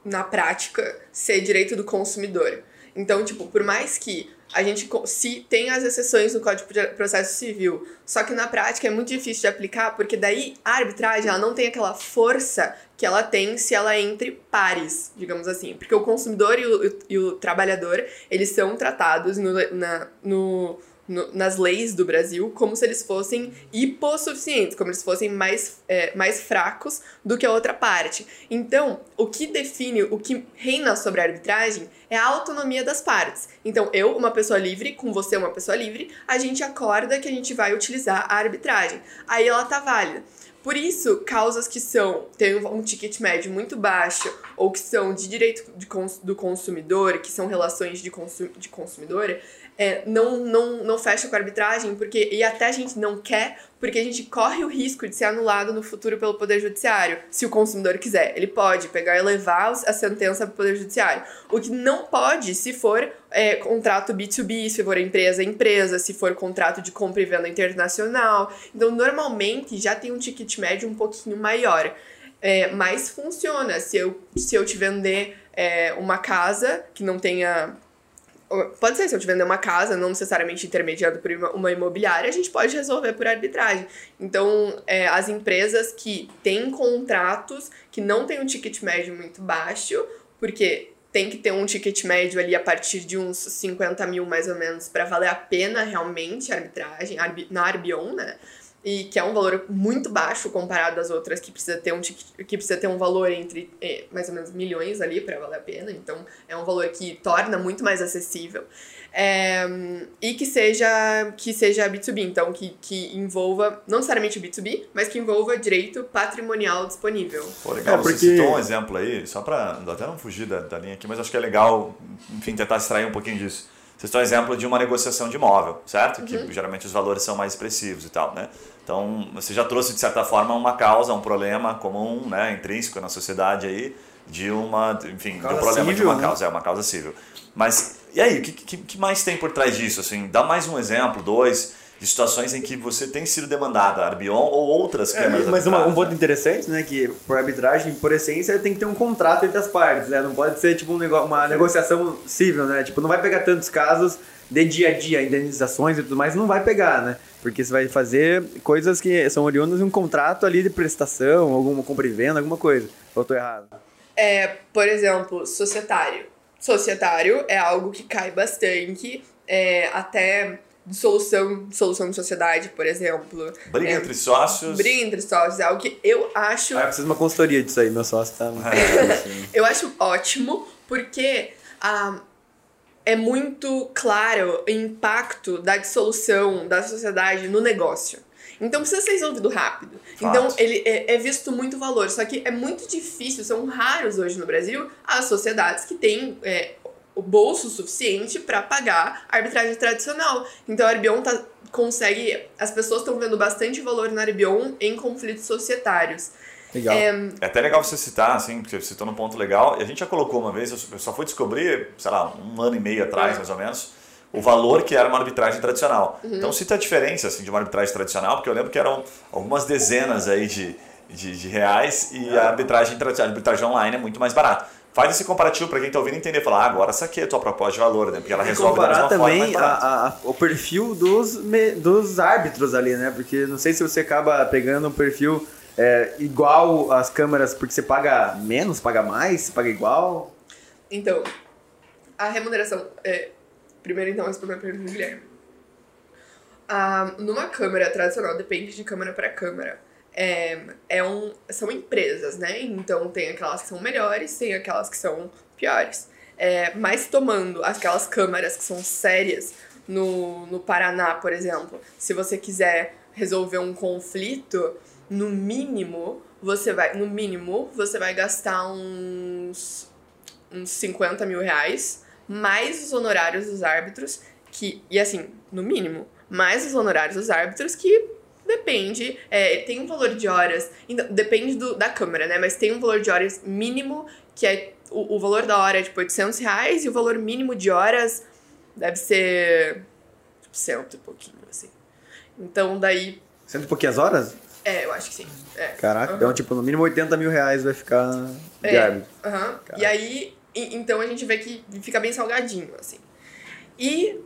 [SPEAKER 2] na prática, ser direito do consumidor. Então, tipo, por mais que a gente se tem as exceções no Código de Processo Civil, só que na prática é muito difícil de aplicar, porque daí a arbitragem ela não tem aquela força que ela tem se ela é entre pares, digamos assim. Porque o consumidor e o, e o trabalhador, eles são tratados no, na, no, no- nas leis do Brasil como se eles fossem hipossuficientes, como se fossem mais, é, mais fracos do que a outra parte. Então, o que define, o que reina sobre a arbitragem é a autonomia das partes. Então, eu, uma pessoa livre, com você, uma pessoa livre, a gente acorda que a gente vai utilizar a arbitragem. Aí ela tá válida. Por isso, causas que são têm um ticket médio muito baixo ou que são de direito de cons- do consumidor, que são relações de, consu de consumidor, é, não, não, não fecha com a arbitragem, porque e até a gente não quer, porque a gente corre o risco de ser anulado no futuro pelo Poder Judiciário, se o consumidor quiser. Ele pode pegar e levar a sentença para o Poder Judiciário. O que não pode se for é, contrato B2B, se for empresa a empresa, se for contrato de compra e venda internacional. Então, normalmente, já tem um ticket médio um pouquinho maior. É, mas funciona. Se eu, se eu te vender é, uma casa que não tenha Pode ser, se eu te vender uma casa, não necessariamente intermediado por uma- imobiliária, a gente pode resolver por arbitragem. Então, é, as empresas que têm contratos que não têm um ticket médio muito baixo, porque tem que ter um ticket médio ali a partir de uns 50 mil mais ou menos para valer a pena realmente a arbitragem, arbi- na Arbion, né? E que é um valor muito baixo comparado às outras que precisa ter um que precisa ter um valor entre eh, mais ou menos milhões ali para valer a pena. Então é um valor que torna muito mais acessível. É, e que seja que seja B2B, então que, que envolva não necessariamente o B2B, mas que envolva direito patrimonial disponível.
[SPEAKER 1] Pô, legal,
[SPEAKER 3] É,
[SPEAKER 1] você
[SPEAKER 3] porque-
[SPEAKER 1] citou um exemplo aí, só para até não fugir da, da linha aqui, mas acho que é legal, enfim, tentar extrair um pouquinho disso. Você citou um exemplo de uma negociação de imóvel, certo? Que geralmente os valores são mais expressivos e tal, né? Então, você já trouxe, de certa forma, uma causa, um problema comum, né, intrínseco na sociedade aí, de uma, enfim, de um problema de
[SPEAKER 3] civil,
[SPEAKER 1] uma
[SPEAKER 3] né?
[SPEAKER 1] causa, é uma causa civil. Mas, e aí, o que, que, que mais tem por trás disso? Assim, dá mais um exemplo, dois, de situações em que você tem sido demandada, Arbion ou outras
[SPEAKER 3] É,
[SPEAKER 1] câmeras
[SPEAKER 3] mas uma- um ponto
[SPEAKER 1] né?
[SPEAKER 3] interessante, né, que por arbitragem, por essência, tem que ter um contrato entre as partes, né? Não pode ser tipo um nego- uma negociação civil, né? Tipo, não vai pegar tantos casos de dia a dia, indenizações e tudo mais, não vai pegar, né? Porque você vai fazer coisas que são oriundas de um contrato ali de prestação, alguma compra e venda, alguma coisa. Ou eu tô errado?
[SPEAKER 2] É, por exemplo, societário. Societário é algo que cai bastante, é, até dissolução, dissolução de sociedade, por exemplo.
[SPEAKER 1] Briga
[SPEAKER 2] É,
[SPEAKER 1] entre sócios.
[SPEAKER 2] Briga entre sócios é algo que eu acho
[SPEAKER 3] Ah, eu preciso de uma consultoria disso aí, meu sócio tá...
[SPEAKER 2] Eu acho ótimo, porque ah, é muito claro o impacto da dissolução da sociedade no negócio. Então precisa ser resolvido rápido.
[SPEAKER 1] Fato.
[SPEAKER 2] Então ele é, é visto muito valor. Só que é muito difícil, são raros hoje no Brasil as sociedades que têm é, o bolso suficiente para pagar a arbitragem tradicional. Então a Arbion tá, consegue. As pessoas estão vendo bastante valor na Arbion em conflitos societários.
[SPEAKER 3] Legal.
[SPEAKER 1] É até legal você citar, assim, porque você citou num ponto legal. E a gente já colocou uma vez, eu só fui descobrir, sei lá, um ano e meio atrás,
[SPEAKER 2] É.
[SPEAKER 1] mais ou menos, o valor que era uma arbitragem tradicional.
[SPEAKER 2] Uhum.
[SPEAKER 1] Então cita a diferença, assim, de uma arbitragem tradicional, porque eu lembro que eram algumas dezenas aí de, de, de reais e a arbitragem, a arbitragem online é muito mais barata. Faz esse comparativo para quem está ouvindo entender. Falar, ah, agora essa aqui é a tua proposta de valor, né? Porque ela
[SPEAKER 3] E
[SPEAKER 1] resolve da
[SPEAKER 3] comparar
[SPEAKER 1] mesma forma.
[SPEAKER 3] também
[SPEAKER 1] mais
[SPEAKER 3] a,
[SPEAKER 1] barato.
[SPEAKER 3] a- o perfil dos, me- dos árbitros ali, né? Porque não sei se você acaba pegando um perfil é, igual às câmeras, porque você paga menos, paga mais, paga igual.
[SPEAKER 2] Então, a remuneração. É, primeiro, então, respondendo a pergunta do Guilherme. Ah, numa câmera tradicional, depende de câmera para câmera. É, é um, são empresas, né? Então, tem aquelas que são melhores, tem aquelas que são piores. É, mas tomando aquelas câmeras que são sérias, no, no Paraná, por exemplo, se você quiser resolver um conflito, no mínimo, você vai. No mínimo, você vai gastar uns uns 50 mil reais, mais os honorários dos árbitros, que, e assim, no mínimo, mais os honorários dos árbitros, que depende, é, tem um valor de horas, depende do, da câmera, né, mas tem um valor de horas mínimo, que é, o, o valor da hora é tipo 800 reais, e o valor mínimo de horas deve ser, tipo, cento e pouquinho, assim. Então, daí,
[SPEAKER 3] Cento e pouquinhas horas?
[SPEAKER 2] é, eu acho que sim, é.
[SPEAKER 3] Caraca,
[SPEAKER 2] Aham.
[SPEAKER 3] então, tipo, no mínimo 80 mil reais vai ficar de
[SPEAKER 2] É.
[SPEAKER 3] árbitro.
[SPEAKER 2] Aham. E aí, e- então a gente vê que fica bem salgadinho, assim. E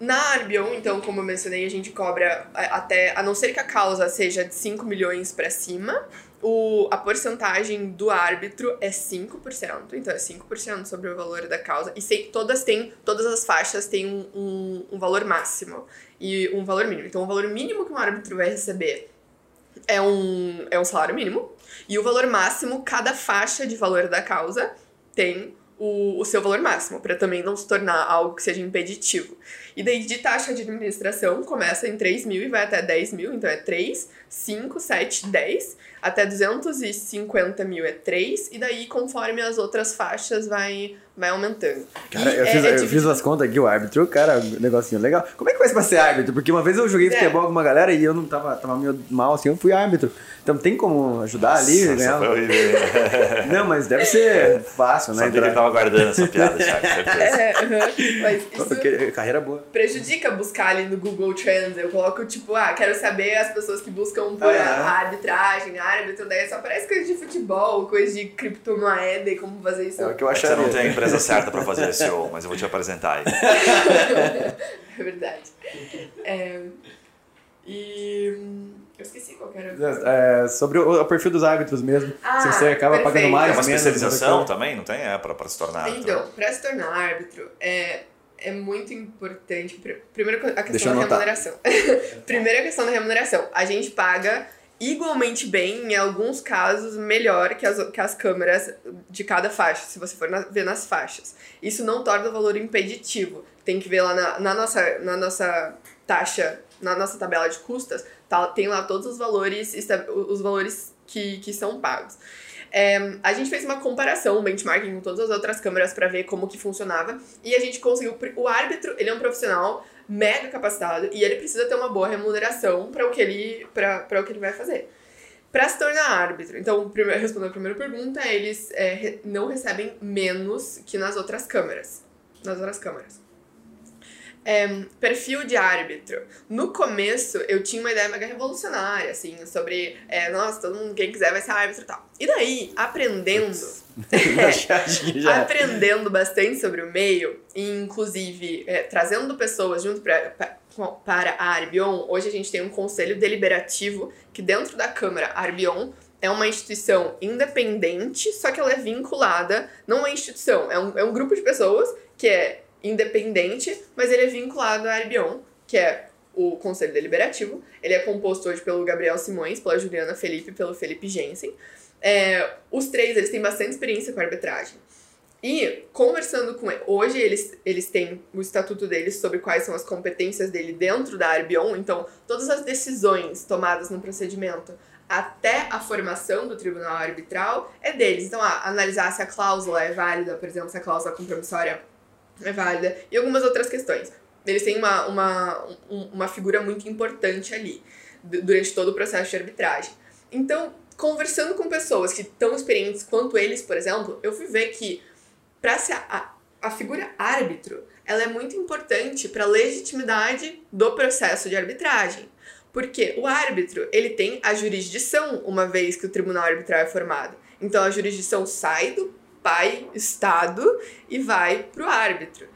[SPEAKER 2] na Arbion, então, como eu mencionei, a gente cobra a- até, a não ser que a causa seja de 5 milhões pra cima, o, a porcentagem do árbitro é 5%, então é 5% sobre o valor da causa. E sei que todas têm, todas as faixas têm um, um, um valor máximo e um valor mínimo. Então, o valor mínimo que um árbitro vai receber é um, é um salário mínimo. E o valor máximo, cada faixa de valor da causa tem o, o seu valor máximo, para também não se tornar algo que seja impeditivo. E daí, de taxa de administração, começa em 3 mil e vai até 10 mil, então é 3, 5, 7, 10. Até 250 mil é 3, e daí, conforme as outras faixas, vai, vai aumentando.
[SPEAKER 3] Cara,
[SPEAKER 2] E
[SPEAKER 3] eu,
[SPEAKER 2] é-
[SPEAKER 3] fiz,
[SPEAKER 2] é
[SPEAKER 3] eu fiz umas contas aqui, o árbitro, cara, um negocinho legal. Como é que faz pra ser árbitro? Porque uma vez eu joguei
[SPEAKER 2] É.
[SPEAKER 3] futebol com uma galera e eu não tava, tava meio mal assim, eu fui árbitro. Então tem como ajudar ali,
[SPEAKER 1] foi horrível.
[SPEAKER 3] Não, mas deve ser fácil, né?
[SPEAKER 1] Sabia que ele tava guardando essa piada, certeza.
[SPEAKER 2] É, aham. mas isso
[SPEAKER 3] Porque- Carreira boa.
[SPEAKER 2] prejudica buscar ali no Google Trends. Eu coloco, tipo, ah, quero saber as pessoas que buscam por
[SPEAKER 3] Ah,
[SPEAKER 2] a, a arbitragem, árbitro, daí só aparece coisa de futebol, coisa de criptomoeda e como fazer isso.
[SPEAKER 3] É o que eu
[SPEAKER 1] Você
[SPEAKER 3] acharia.
[SPEAKER 1] não tem a empresa certa para fazer SEO, mas eu vou te apresentar aí.
[SPEAKER 2] É verdade. É, e. Eu esqueci qual era.
[SPEAKER 3] É, sobre o, o perfil dos árbitros mesmo.
[SPEAKER 2] Ah,
[SPEAKER 3] se você acaba
[SPEAKER 2] perfeito.
[SPEAKER 3] pagando mais,
[SPEAKER 1] É uma
[SPEAKER 3] menos,
[SPEAKER 1] especialização também, não tem? É, para se tornar árbitro.
[SPEAKER 2] Então, pra se tornar árbitro, é, é muito importante. pr- Primeiro, a questão da remuneração. Primeiro, a questão da remuneração. A gente paga igualmente bem, em alguns casos, melhor que as, que as câmeras de cada faixa, se você for na- ver nas faixas. Isso não torna o valor impeditivo. Tem que ver lá na, na nossa, na nossa taxa, na nossa tabela de custas, tá, tem lá todos os valores, os valores que, que são pagos. É, a gente fez uma comparação, um benchmarking com todas as outras câmeras para ver como que funcionava e a gente conseguiu. O árbitro, ele é um profissional mega capacitado e ele precisa ter uma boa remuneração para o que ele para o que ele vai fazer. Para se tornar árbitro, então, primeiro, respondendo a primeira pergunta, eles é, não recebem menos que nas outras câmeras. Nas outras câmeras. É, perfil de árbitro. No começo, eu tinha uma ideia mega revolucionária, assim, sobre, é, nossa, todo mundo, quem quiser vai ser árbitro e tal. E daí, aprendendo,
[SPEAKER 3] já.
[SPEAKER 2] aprendendo bastante sobre o meio, e inclusive é, trazendo pessoas junto pra, pra- para a Arbion, hoje a gente tem um conselho deliberativo que dentro da Câmara Arbion é uma instituição independente, só que ela é vinculada, não é instituição, é um, é um grupo de pessoas que é independente, mas ele é vinculado à Arbion, que é o Conselho Deliberativo. Ele é composto hoje pelo Gabriel Simões, pela Juliana Felipe e pelo Felipe Jensen. É, os três, eles têm bastante experiência com arbitragem. E, conversando com ele, hoje eles, eles têm o estatuto deles sobre quais são as competências dele dentro da Arbion, então todas as decisões tomadas no procedimento até a formação do tribunal arbitral é deles. Então, ah, analisar se a cláusula é válida, por exemplo, se a cláusula compromissória é válida, e algumas outras questões. Eles têm uma, uma, um- uma figura muito importante ali, du- durante todo o processo de arbitragem. Então, conversando com pessoas que estão experientes quanto eles, por exemplo, eu fui ver que para ser a, a, a figura árbitro, ela é muito importante para a legitimidade do processo de arbitragem. Porque o árbitro, ele tem a jurisdição uma vez que o tribunal arbitral é formado. Então a jurisdição sai do pai, Estado, e vai para o árbitro.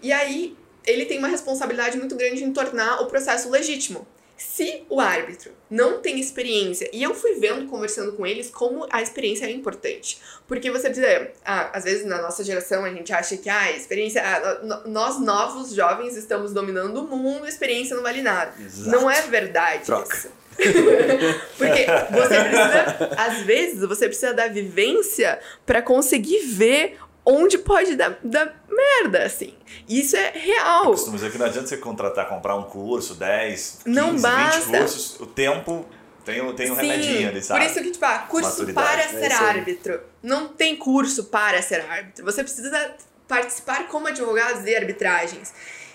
[SPEAKER 2] E aí ele tem uma responsabilidade muito grande em tornar o processo legítimo. Se o árbitro não tem experiência, e eu fui vendo, conversando com eles, como a experiência é importante. Porque você precisa, ah, às vezes na nossa geração a gente acha que ah, a experiência, ah, nós novos jovens estamos dominando o mundo, a experiência não vale nada. Exato. Não é verdade
[SPEAKER 3] Troca.
[SPEAKER 2] isso. Porque você precisa, às vezes, você precisa da vivência para conseguir ver onde pode dar, dar merda, assim. Isso é real. Eu
[SPEAKER 1] costumo dizer que não adianta você contratar, comprar um curso, 10, 15,
[SPEAKER 2] não basta.
[SPEAKER 1] 20 cursos, o tempo tem, tem um Sim, remedinho ali, sabe?
[SPEAKER 2] Por isso que, tipo, ah, curso para é ser árbitro. Não tem curso para ser árbitro. Você precisa participar como advogado de arbitragens.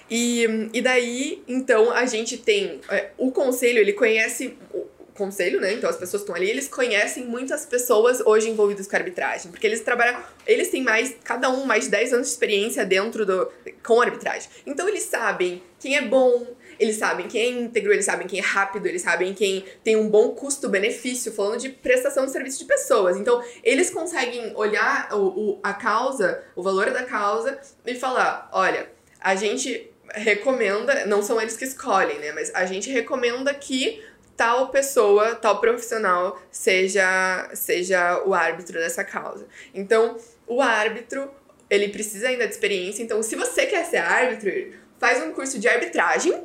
[SPEAKER 2] E, e daí, então, a gente tem. É, o conselho, ele conhece conselho, né? Então as pessoas estão ali, eles conhecem muitas pessoas hoje envolvidas com arbitragem, porque eles trabalham, eles têm mais, cada um mais de 10 anos de experiência dentro do com arbitragem. Então eles sabem quem é bom, eles sabem quem é íntegro, eles sabem quem é rápido, eles sabem quem tem um bom custo-benefício, falando de prestação de serviço de pessoas. Então, eles conseguem olhar o, o, a causa, o valor da causa e falar: olha, a gente recomenda, não são eles que escolhem, né? Mas a gente recomenda que tal pessoa, tal profissional seja seja o árbitro dessa causa. Então, o árbitro, ele precisa ainda de experiência. Então, se você quer ser árbitro, faz um curso de arbitragem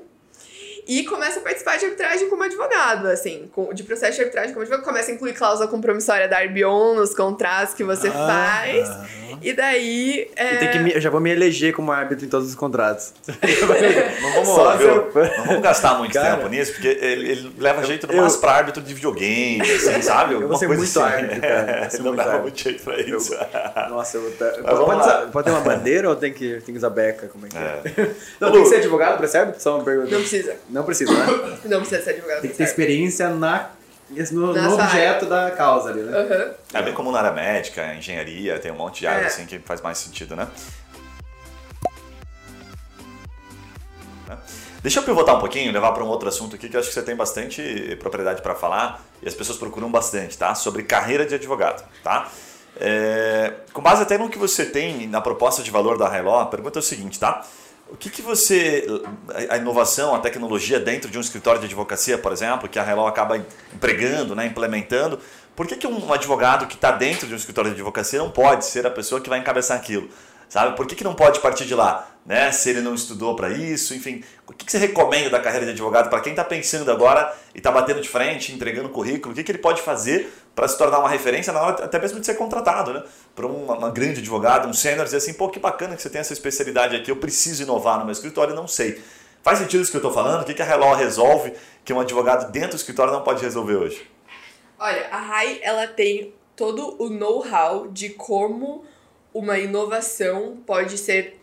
[SPEAKER 2] e começa a participar de arbitragem como advogado, assim, de processo de arbitragem como advogado, começa a incluir cláusula compromissória da Arbion nos contratos que você ah, faz, e daí...
[SPEAKER 3] É... tem que me, eu já vou me eleger como árbitro em todos os contratos.
[SPEAKER 1] não, vamos, viu, não vamos gastar muito Cara, tempo nisso, porque ele, ele leva jeito eu, mais pra árbitro de videogame, assim, sabe?
[SPEAKER 3] Eu vou ser muito assim. árbitro, cara.
[SPEAKER 1] Não leva muito jeito pra isso.
[SPEAKER 3] Eu, nossa, eu vou ter... Pode, pode, ter uma bandeira ou tem que, tem que usar beca? Como é que é? é? Não, tem que ser advogado pra ser árbitro? Só uma pergunta.
[SPEAKER 2] Não precisa.
[SPEAKER 3] Não precisa, né?
[SPEAKER 2] Não precisa ser advogado.
[SPEAKER 3] Tem que ter experiência na, no, no objeto área. da causa ali, né?
[SPEAKER 2] Uhum.
[SPEAKER 1] É bem como na área médica, engenharia, tem um monte de área é. assim que faz mais sentido, né? né? Deixa eu pivotar um pouquinho, levar para um outro assunto aqui que eu acho que você tem bastante propriedade para falar e as pessoas procuram bastante, tá? Sobre carreira de advogado, tá? É, com base até no que você tem na proposta de valor da Highlaw, a pergunta é o seguinte, tá? O que, que você. A inovação, a tecnologia dentro de um escritório de advocacia, por exemplo, que a Hello acaba empregando, né, implementando, por que, que um advogado que está dentro de um escritório de advocacia não pode ser a pessoa que vai encabeçar aquilo? Sabe? Por que, que não pode partir de lá? Né? Se ele não estudou para isso, enfim. O que, que você recomenda da carreira de advogado para quem está pensando agora e está batendo de frente, entregando currículo? O que, que ele pode fazer para se tornar uma referência na hora até mesmo de ser contratado, né? Para uma, uma, grande advogada, um sênior, dizer assim, pô, que bacana que você tem essa especialidade aqui, eu preciso inovar no meu escritório não sei. Faz sentido isso que eu estou falando? O que, que a Hello resolve que um advogado dentro do escritório não pode resolver hoje?
[SPEAKER 2] Olha, a RAI, ela tem todo o know-how de como uma inovação pode ser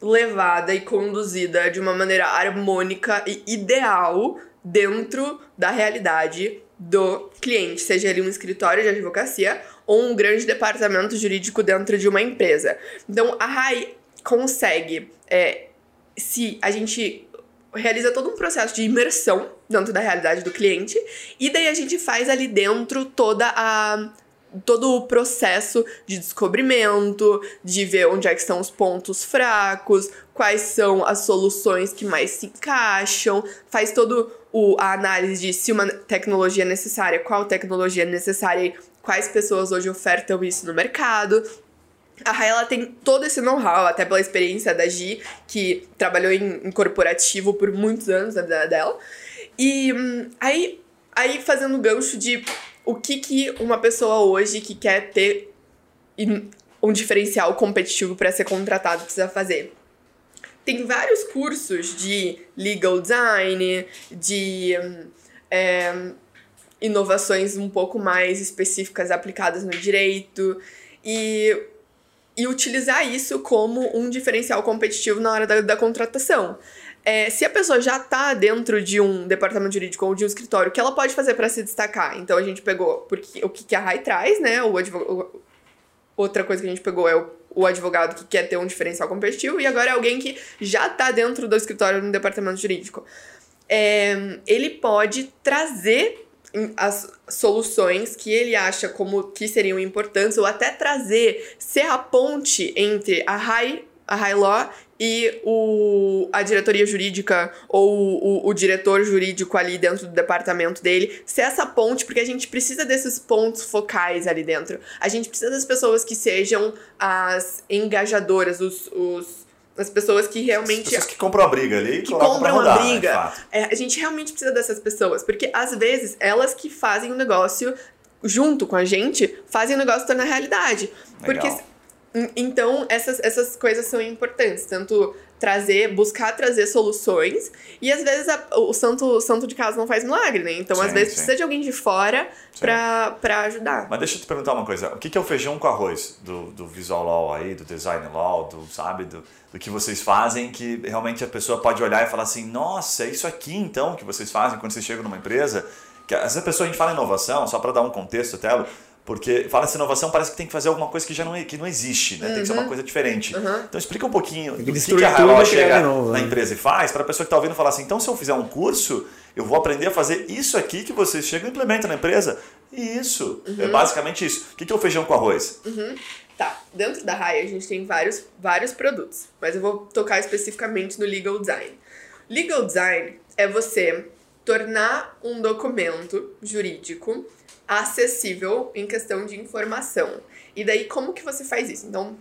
[SPEAKER 2] levada e conduzida de uma maneira harmônica e ideal dentro da realidade do cliente, seja ele um escritório de advocacia ou um grande departamento jurídico dentro de uma empresa. Então, a RAI consegue, é, se a gente realiza todo um processo de imersão dentro da realidade do cliente, e daí a gente faz ali dentro toda a todo o processo de descobrimento, de ver onde é que estão os pontos fracos, quais são as soluções que mais se encaixam, faz todo o, a análise de se uma tecnologia é necessária, qual tecnologia é necessária e quais pessoas hoje ofertam isso no mercado. A Rai, ela tem todo esse know-how, até pela experiência da Gi, que trabalhou em, em corporativo por muitos anos na vida dela. E hum, aí, aí fazendo gancho de o que, que uma pessoa hoje que quer ter um diferencial competitivo para ser contratado precisa fazer. Tem vários cursos de legal design, de é, inovações um pouco mais específicas aplicadas no direito e, e utilizar isso como um diferencial competitivo na hora da, da contratação. É, se a pessoa já está dentro de um departamento jurídico ou de um escritório, o que ela pode fazer para se destacar? Então a gente pegou porque, o que a RAI traz, né? O outra coisa que a gente pegou é o, o, advogado que quer ter um diferencial competitivo, e agora é alguém que já está dentro do escritório no departamento jurídico. é, ele pode trazer as soluções que ele acha como que seriam importantes ou até trazer ser a ponte entre a high a high law e o, a diretoria jurídica ou o, o, diretor jurídico ali dentro do departamento dele ser essa ponte, porque a gente precisa desses pontos focais ali dentro. A gente precisa das pessoas que sejam as engajadoras, os, os as pessoas que realmente. As
[SPEAKER 1] pessoas que compram a briga ali
[SPEAKER 2] que compram rodar, a briga. É, a gente realmente precisa dessas pessoas, porque às vezes elas que fazem o negócio junto com a gente fazem o negócio tornar realidade. Legal. Porque então, essas, essas coisas são importantes, tanto trazer, buscar trazer soluções, e às vezes a, o, santo, o santo de casa não faz milagre, né? Então, sim, às vezes, sim. precisa de alguém de fora pra, pra ajudar.
[SPEAKER 1] Mas deixa eu te perguntar uma coisa, o que é o feijão com arroz do, do Visual Law aí, do Design Law, do, sabe, do, do que vocês fazem, que realmente a pessoa pode olhar e falar assim, nossa, é isso aqui então que vocês fazem quando vocês chegam numa empresa? Que, às vezes a pessoa, a gente fala inovação, só para dar um contexto, Telo, porque fala-se inovação, parece que tem que fazer alguma coisa que já não, que não existe, né? Uhum. Tem que ser uma uhum. coisa diferente. Uhum. Então explica um pouquinho o que, que a Raio chega novo, na né? empresa e faz, para a pessoa que está ouvindo falar assim, então se eu fizer um curso, eu vou aprender a fazer isso aqui que vocês chegam e implementam na empresa. Isso. É uhum. É basicamente isso. O que é o feijão com arroz?
[SPEAKER 2] Uhum. Tá, dentro da Raia a gente tem vários, vários produtos, mas eu vou tocar especificamente no Legal Design. Legal Design é você tornar um documento jurídico acessível em questão de informação. E daí, como que você faz isso? Então,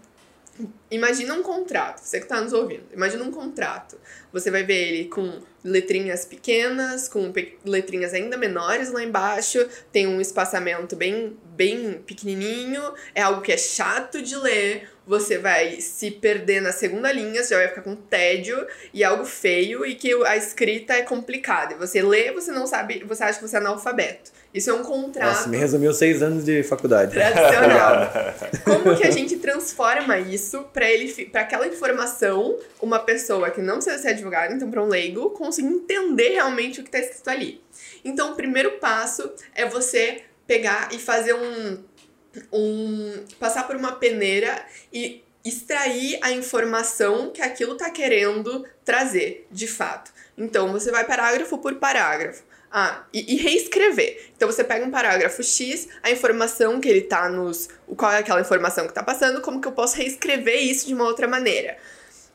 [SPEAKER 2] imagina um contrato, você que está nos ouvindo, imagina um contrato. Você vai ver ele com letrinhas pequenas, com pe letrinhas ainda menores lá embaixo, tem um espaçamento bem, bem pequenininho, é algo que é chato de ler, você vai se perder na segunda linha, você já vai ficar com tédio e algo feio e que a escrita é complicada. E você lê, você não sabe, você acha que você é analfabeto. Isso é um contrato. Nossa,
[SPEAKER 3] me resumiu seis anos de faculdade.
[SPEAKER 2] Tradicional. Como que a gente transforma isso para ele, para aquela informação, uma pessoa que não precisa ser advogado, então para um leigo, conseguir entender realmente o que está escrito ali. Então, o primeiro passo é você pegar e fazer um um passar por uma peneira e extrair a informação que aquilo está querendo trazer, de fato. Então, você vai parágrafo por parágrafo. Ah, e, e, reescrever. Então você pega um parágrafo X, a informação que ele tá nos. Qual é aquela informação que tá passando, como que eu posso reescrever isso de uma outra maneira.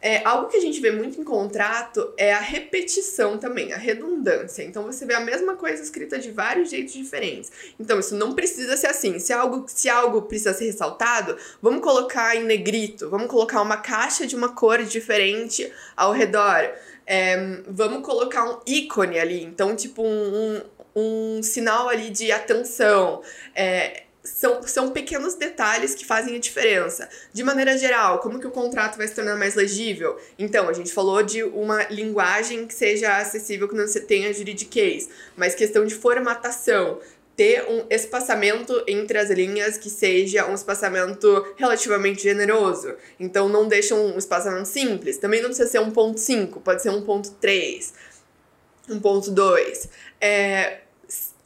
[SPEAKER 2] É, algo que a gente vê muito em contrato é a repetição também, a redundância. Então você vê a mesma coisa escrita de vários jeitos diferentes. Então isso não precisa ser assim. Se algo, se algo precisa ser ressaltado, vamos colocar em negrito, vamos colocar uma caixa de uma cor diferente ao redor. É, vamos colocar um ícone ali, então, tipo, um, um, um sinal ali de atenção. É, são, são pequenos detalhes que fazem a diferença. De maneira geral, como que o contrato vai se tornar mais legível? Então, a gente falou de uma linguagem que seja acessível, que não tenha juridiquês, mas questão de formatação, ter um espaçamento entre as linhas que seja um espaçamento relativamente generoso. Então, não deixa um espaçamento simples. Também não precisa ser um ponto 5, pode ser um ponto 3, um ponto 2. É,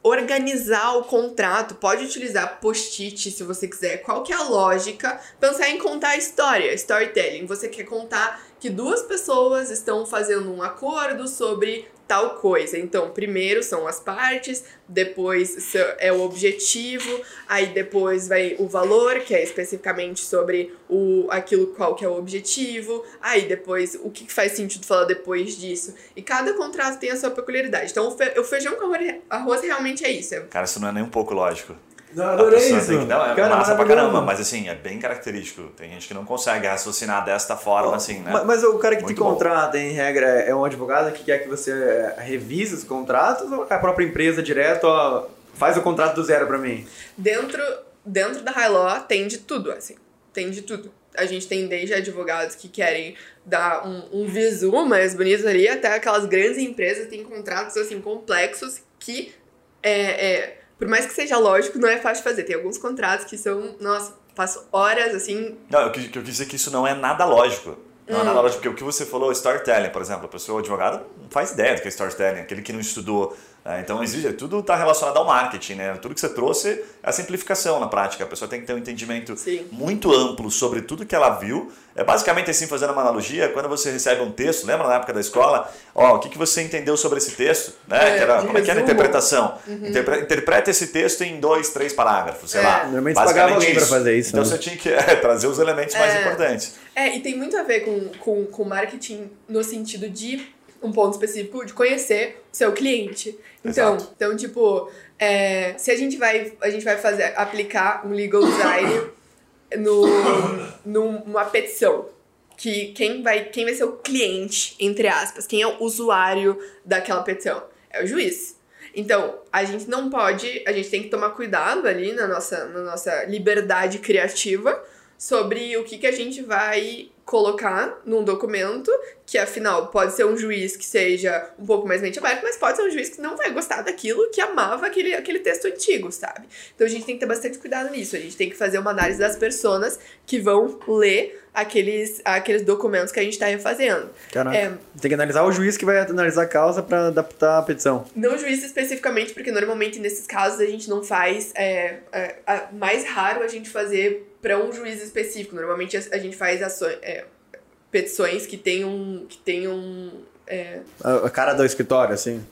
[SPEAKER 2] organizar o contrato, pode utilizar post-it se você quiser. Qual que é a lógica? Pensar em contar a história, storytelling. Você quer contar que duas pessoas estão fazendo um acordo sobre tal coisa. Então, primeiro são as partes, depois é o objetivo, aí depois vai o valor, que é especificamente sobre o aquilo qual que é o objetivo, aí depois o que faz sentido falar depois disso. E cada contrato tem a sua peculiaridade. Então, o feijão com arroz realmente é isso.
[SPEAKER 1] Cara, isso não é nem um pouco lógico.
[SPEAKER 3] Não, adorei isso.
[SPEAKER 1] Que, não, é Cara, massa pra caramba, mas assim, é bem característico. Tem gente que não consegue raciocinar desta forma, assim, né?
[SPEAKER 3] Mas, mas o cara que Muito te contrata, bom. em regra, é um advogado que quer que você eh, revise os contratos ou a própria empresa direto ó, faz o contrato do zero para mim?
[SPEAKER 2] Dentro, dentro da High Law tem de tudo, assim. Tem de tudo. A gente tem desde advogados que querem dar um, um visu mais bonito ali, até aquelas grandes empresas têm contratos, assim, complexos que é, é por mais que seja lógico, não é fácil de fazer. Tem alguns contratos que são, nossa, passo horas assim.
[SPEAKER 1] Não, eu, quis, eu quis dizer que isso não é nada lógico. Não hum. é nada lógico, porque o que você falou, storytelling, por exemplo, a pessoa, o advogado, não faz ideia do que é storytelling. Aquele que não estudou então, exige, tudo está relacionado ao marketing, né? Tudo que você trouxe é a simplificação na prática. A pessoa tem que ter um entendimento
[SPEAKER 2] Sim.
[SPEAKER 1] muito amplo sobre tudo que ela viu. É basicamente assim, fazendo uma analogia, quando você recebe um texto, lembra na época da escola? Ó, o que, que você entendeu sobre esse texto? Né?
[SPEAKER 2] É,
[SPEAKER 1] que era, como é que era a interpretação? Interpre- interpreta esse texto em dois, três parágrafos, sei
[SPEAKER 2] É.
[SPEAKER 1] lá.
[SPEAKER 3] Normalmente pagava alguém pra fazer isso,
[SPEAKER 1] Então
[SPEAKER 3] né?
[SPEAKER 1] você tinha que é, trazer os elementos mais
[SPEAKER 2] É.
[SPEAKER 1] importantes.
[SPEAKER 2] É, e tem muito a ver com, com, com marketing no sentido de um ponto específico de conhecer o seu cliente. Então,
[SPEAKER 1] Exato.
[SPEAKER 2] então tipo, é, se a gente vai, a gente vai fazer, aplicar um legal design no, numa petição, que quem vai, quem vai ser o cliente, entre aspas, quem é o usuário daquela petição? É o juiz. Então, a gente não pode, a gente tem que tomar cuidado ali na nossa, na nossa liberdade criativa sobre o que, que a gente vai colocar num documento, que afinal pode ser um juiz que seja um pouco mais mente aberta, mas pode ser um juiz que não vai gostar daquilo, que amava aquele, aquele texto antigo, sabe? Então a gente tem que ter bastante cuidado nisso, a gente tem que fazer uma análise das personas que vão ler aqueles, aqueles documentos que a gente está refazendo.
[SPEAKER 3] Caraca.
[SPEAKER 2] É,
[SPEAKER 3] Tem que analisar o juiz que vai analisar a causa para adaptar a petição.
[SPEAKER 2] Não juiz especificamente, porque normalmente nesses casos a gente não faz. É, é, a- mais raro a gente fazer para um juiz específico. Normalmente a, a gente faz ações, é, petições que tenham. Que tenham é,
[SPEAKER 3] A cara do escritório, assim.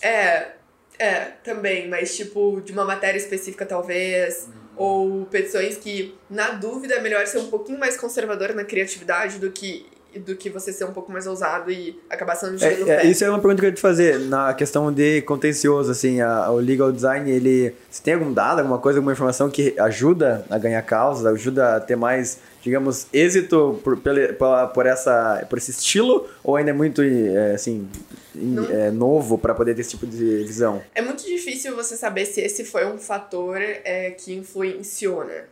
[SPEAKER 2] é, é, também, mas tipo, de uma matéria específica talvez. Ou petições que, na dúvida, é melhor ser um pouquinho mais conservador na criatividade do que, do que você ser um pouco mais ousado e acabar sendo no
[SPEAKER 3] É, é, isso é uma pergunta que eu ia te fazer. Na questão de contencioso, assim, a- o legal design, ele. Você tem algum dado, alguma coisa, alguma informação que ajuda a ganhar causas, ajuda a ter mais, digamos, êxito por, pela- por, essa, por esse estilo? Ou ainda é muito, é, assim,
[SPEAKER 2] Não.
[SPEAKER 3] é, novo para poder ter esse tipo de visão?
[SPEAKER 2] É muito difícil você saber se esse foi um fator é, que influenciou, né?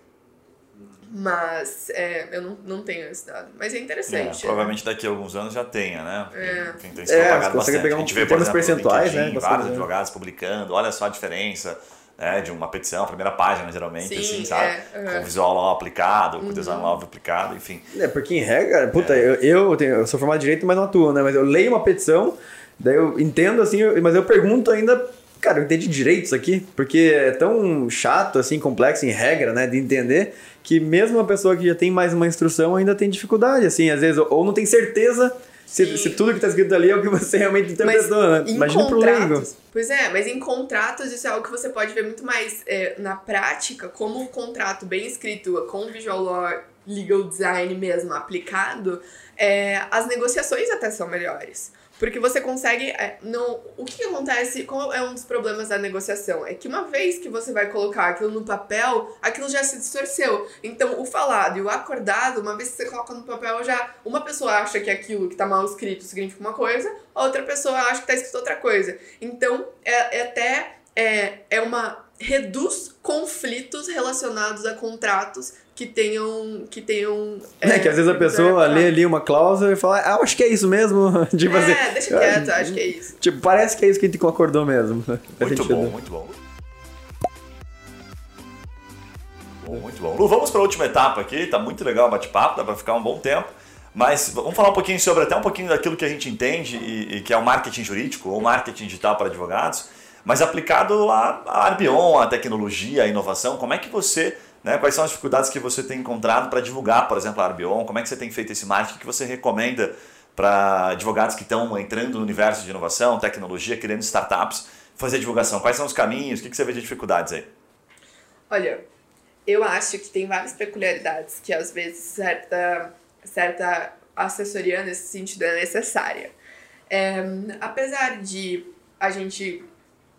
[SPEAKER 2] Mas é, eu não, não tenho esse dado. Mas é
[SPEAKER 1] É,
[SPEAKER 2] interessante. né?
[SPEAKER 1] provavelmente daqui a alguns anos já tenha, né?
[SPEAKER 2] É.
[SPEAKER 1] Tem se
[SPEAKER 3] É,
[SPEAKER 1] propagado
[SPEAKER 3] você consegue
[SPEAKER 1] bastante.
[SPEAKER 3] pegar
[SPEAKER 1] a gente
[SPEAKER 3] um-
[SPEAKER 1] vê, por exemplo,
[SPEAKER 3] percentuais,
[SPEAKER 1] LinkedIn,
[SPEAKER 3] né,
[SPEAKER 1] vários advogados publicando, olha só a diferença né, de uma petição, primeira página, geralmente,
[SPEAKER 2] Sim,
[SPEAKER 1] assim, sabe?
[SPEAKER 2] é,
[SPEAKER 1] Com
[SPEAKER 2] aham.
[SPEAKER 1] o visual lá aplicado, com o
[SPEAKER 2] Uhum.
[SPEAKER 1] design lá aplicado, enfim.
[SPEAKER 3] É, porque em regra, puta, eu, eu, tenho- eu sou formado em direito, mas não atuo, né? Mas eu leio uma petição, daí eu entendo assim, mas eu pergunto ainda, cara, eu entendi direito isso aqui? Porque é tão chato, assim, complexo em regra, né, de entender, que mesmo uma pessoa que já tem mais uma instrução ainda tem dificuldade, assim, às vezes, ou- não tem certeza se, se tudo que tá escrito ali é o que você realmente interpretou, né?
[SPEAKER 2] em
[SPEAKER 3] Imagina pro leigo.
[SPEAKER 2] Pois é, mas em contratos isso é algo que você pode ver muito mais é, na prática, como um contrato bem escrito, com visual law, legal design mesmo aplicado, é, as negociações até são melhores. Porque você consegue. é, não, o que, acontece? Qual é um dos problemas da negociação? É que uma vez que você vai colocar aquilo no papel, aquilo já se distorceu. Então, o falado e o acordado, uma vez que você coloca no papel, já uma pessoa acha que aquilo que tá mal escrito significa uma coisa, a outra pessoa acha que tá escrito outra coisa. Então, é, é até é, é uma reduz conflitos relacionados a contratos que tenham que tenham
[SPEAKER 3] Né, que às vezes a pessoa lê ali uma cláusula e fala, ah, acho que é isso mesmo. tipo assim.
[SPEAKER 2] é, deixa quieto, acho que é isso.
[SPEAKER 3] Tipo, parece que é isso que a gente concordou mesmo.
[SPEAKER 1] Muito bom, muito bom. Bom, Muito bom. Lu, vamos para a última etapa aqui, tá muito legal o bate-papo, dá para ficar um bom tempo. Mas vamos falar um pouquinho sobre até um pouquinho daquilo que a gente entende e, e que é o marketing jurídico ou marketing digital para advogados, mas aplicado à, à Arbion, à tecnologia, à inovação. Como é que você, né, quais são as dificuldades que você tem encontrado para divulgar, por exemplo, a Arbion? Como é que você tem feito esse marketing que você recomenda para advogados que estão entrando no universo de inovação, tecnologia, criando startups, fazer divulgação? Quais são os caminhos? O que você vê de dificuldades aí?
[SPEAKER 2] Olha, eu acho que tem várias peculiaridades que às vezes certa, certa assessoria nesse sentido é necessária. É, apesar de a gente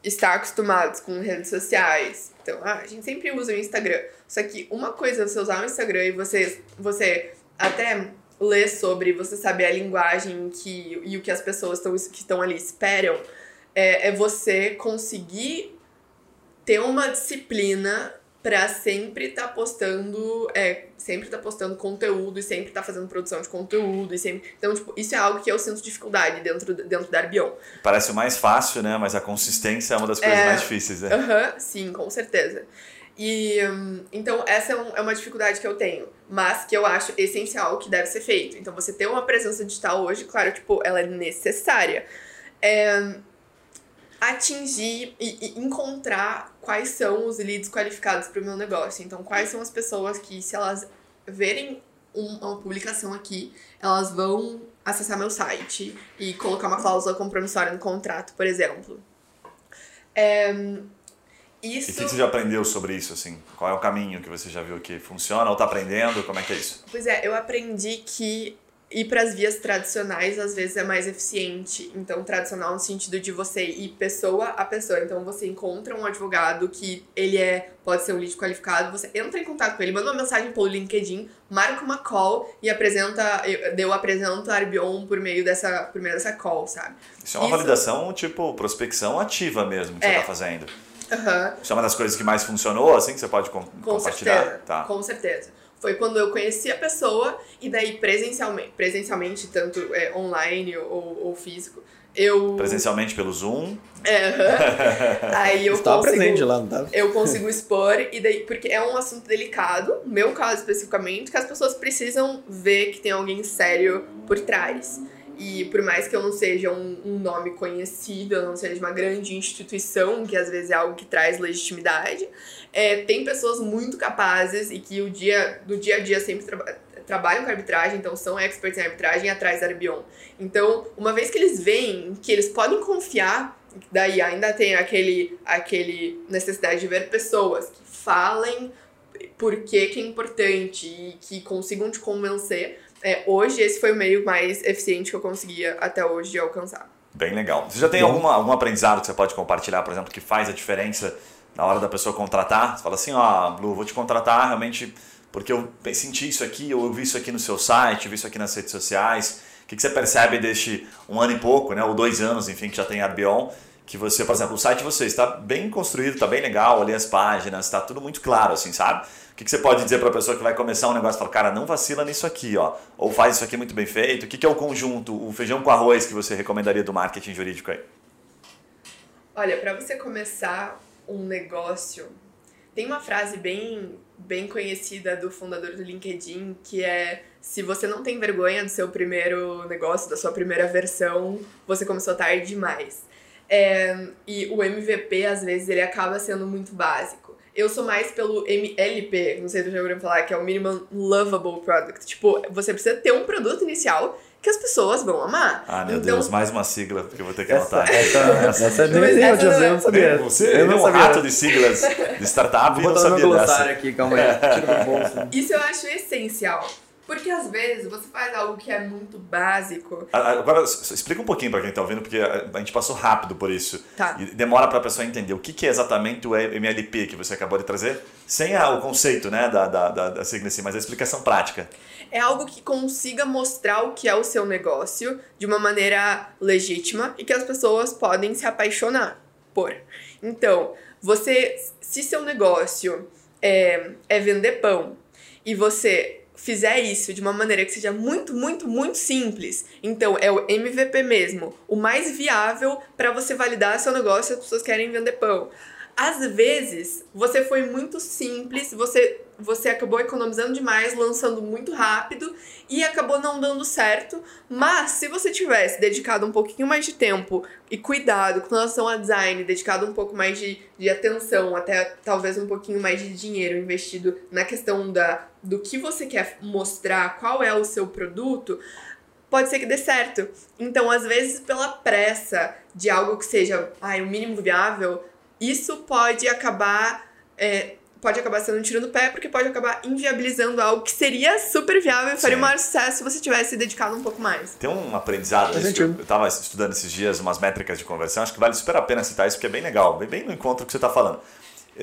[SPEAKER 2] estar acostumados com redes sociais, então ah, a gente sempre usa o Instagram. Só que uma coisa é você usar o Instagram e você, você até ler sobre, você saber a linguagem que, e o que as pessoas tão, que estão ali esperam, é, é você conseguir ter uma disciplina pra sempre estar postando, é, sempre estar postando conteúdo e sempre estar fazendo produção de conteúdo e sempre, então tipo, isso é algo que eu sinto dificuldade dentro dentro da Arbion.
[SPEAKER 1] Parece o mais fácil, né? Mas a consistência é uma das coisas
[SPEAKER 2] É.
[SPEAKER 1] mais difíceis, né?
[SPEAKER 2] Aham, sim, com certeza. E hum, então essa é, é uma dificuldade que eu tenho, mas que eu acho essencial que deve ser feito. Então você ter uma presença digital hoje, claro, tipo, ela é necessária. É, atingir e, e, encontrar quais são os leads qualificados para o meu negócio. Então, quais são as pessoas que, se elas verem uma publicação aqui, elas vão acessar meu site e colocar uma cláusula compromissória no contrato, por exemplo. É,
[SPEAKER 1] isso... E o que você já aprendeu sobre isso, assim? Qual é o caminho que você já viu que funciona ou está aprendendo? Como é que é isso?
[SPEAKER 2] Pois é, eu aprendi que ir para as vias tradicionais às vezes é mais eficiente. Então, tradicional no sentido de você ir pessoa a pessoa. Então, você encontra um advogado que ele é pode ser um lead qualificado, você entra em contato com ele, manda uma mensagem pelo LinkedIn, marca uma call e apresenta, eu apresento a Arbion por meio dessa, por meio dessa call, sabe?
[SPEAKER 1] Isso é uma Isso... validação, tipo, prospecção ativa mesmo que é. você está fazendo.
[SPEAKER 2] Uhum.
[SPEAKER 1] Isso é uma das coisas que mais funcionou, assim, que você pode com compartilhar?
[SPEAKER 2] Certeza, tá. Com certeza. Foi quando eu conheci a pessoa e daí presencialmente, presencialmente tanto é, online ou, ou físico, eu...
[SPEAKER 1] Presencialmente pelo Zoom?
[SPEAKER 2] É, uhum. aí eu
[SPEAKER 3] Estava
[SPEAKER 2] consigo,
[SPEAKER 3] presente lá, não estava?
[SPEAKER 2] Eu consigo expor, e daí, porque é um assunto delicado, no meu caso especificamente, que as pessoas precisam ver que tem alguém sério por trás. E por mais que eu não seja um, um, nome conhecido, eu não seja uma grande instituição, que às vezes é algo que traz legitimidade, é, tem pessoas muito capazes e que o dia, do dia a dia sempre tra trabalham com arbitragem, então são experts em arbitragem atrás da Arbion. Então, uma vez que eles veem que eles podem confiar, daí ainda tem aquele, aquele necessidade de ver pessoas que falem por que, que é importante e que consigam te convencer é, hoje esse foi o meio mais eficiente que eu conseguia até hoje de alcançar.
[SPEAKER 1] Bem legal. Você já tem alguma, algum aprendizado que você pode compartilhar, por exemplo, que faz a diferença na hora da pessoa contratar? Você fala assim, ó, oh, Blue, vou te contratar realmente porque eu senti isso aqui, ou eu vi isso aqui no seu site, vi isso aqui nas redes sociais. O que, que você percebe deste um ano e pouco, né, ou dois anos, enfim, que já tem Arbion, que você, por exemplo, o site de vocês está bem construído, está bem legal, olhei as páginas, está tudo muito claro, assim, sabe? O que, que você pode dizer para a pessoa que vai começar um negócio e falar, cara, não vacila nisso aqui, ó, ou faz isso aqui muito bem feito? O que, que é o conjunto, o feijão com arroz que você recomendaria do marketing jurídico aí?
[SPEAKER 2] Olha, para você começar um negócio, tem uma frase bem, bem conhecida do fundador do LinkedIn que é se você não tem vergonha do seu primeiro negócio, da sua primeira versão, você começou tarde demais. É, e o MVP, às vezes, ele acaba sendo muito básico. Eu sou mais pelo MLP, não sei se já ouviram falar, que é o Minimum Lovable Product. Tipo, você precisa ter um produto inicial que as pessoas vão amar.
[SPEAKER 1] Ah, meu então, Deus, mais uma sigla que eu vou ter que anotar.
[SPEAKER 3] Essa, essa, essa, essa, essa eu não sabia.
[SPEAKER 1] Você eu não é um sabia. rato de siglas de startup e não sabia dessa.
[SPEAKER 3] aqui, calma aí. Tira do bolso.
[SPEAKER 2] Isso eu acho essencial. Porque às vezes você faz algo que é muito básico.
[SPEAKER 1] Agora, explica um pouquinho para quem está ouvindo, porque a gente passou rápido por isso.
[SPEAKER 2] Tá.
[SPEAKER 1] E demora para a pessoa entender o que, é exatamente o MLP que você acabou de trazer, sem o conceito né, da, da, da, da sigla assim, mas a explicação prática.
[SPEAKER 2] É algo que consiga mostrar o que é o seu negócio de uma maneira legítima e que as pessoas podem se apaixonar por. Então, você, se seu negócio é, é vender pão e você fizer isso de uma maneira que seja muito, muito, muito simples, então é o MVP mesmo, o mais viável para você validar seu negócio e as pessoas querem vender pão. Às vezes, você foi muito simples, você você acabou economizando demais, lançando muito rápido e acabou não dando certo. Mas se você tivesse dedicado um pouquinho mais de tempo e cuidado com relação a design, dedicado um pouco mais de, de atenção, até talvez um pouquinho mais de dinheiro investido na questão da, do que você quer mostrar, qual é o seu produto, pode ser que dê certo. Então, às vezes, pela pressa de algo que seja ai, o mínimo viável, isso pode acabar. É, pode acabar sendo um tiro no pé, porque pode acabar inviabilizando algo que seria super viável e faria o maior sucesso se você tivesse dedicado um pouco mais.
[SPEAKER 1] Tem um aprendizado nisso, eu estava estudando esses dias umas métricas de conversão, acho que vale super a pena citar isso, porque é bem legal, bem, bem no encontro que você está falando.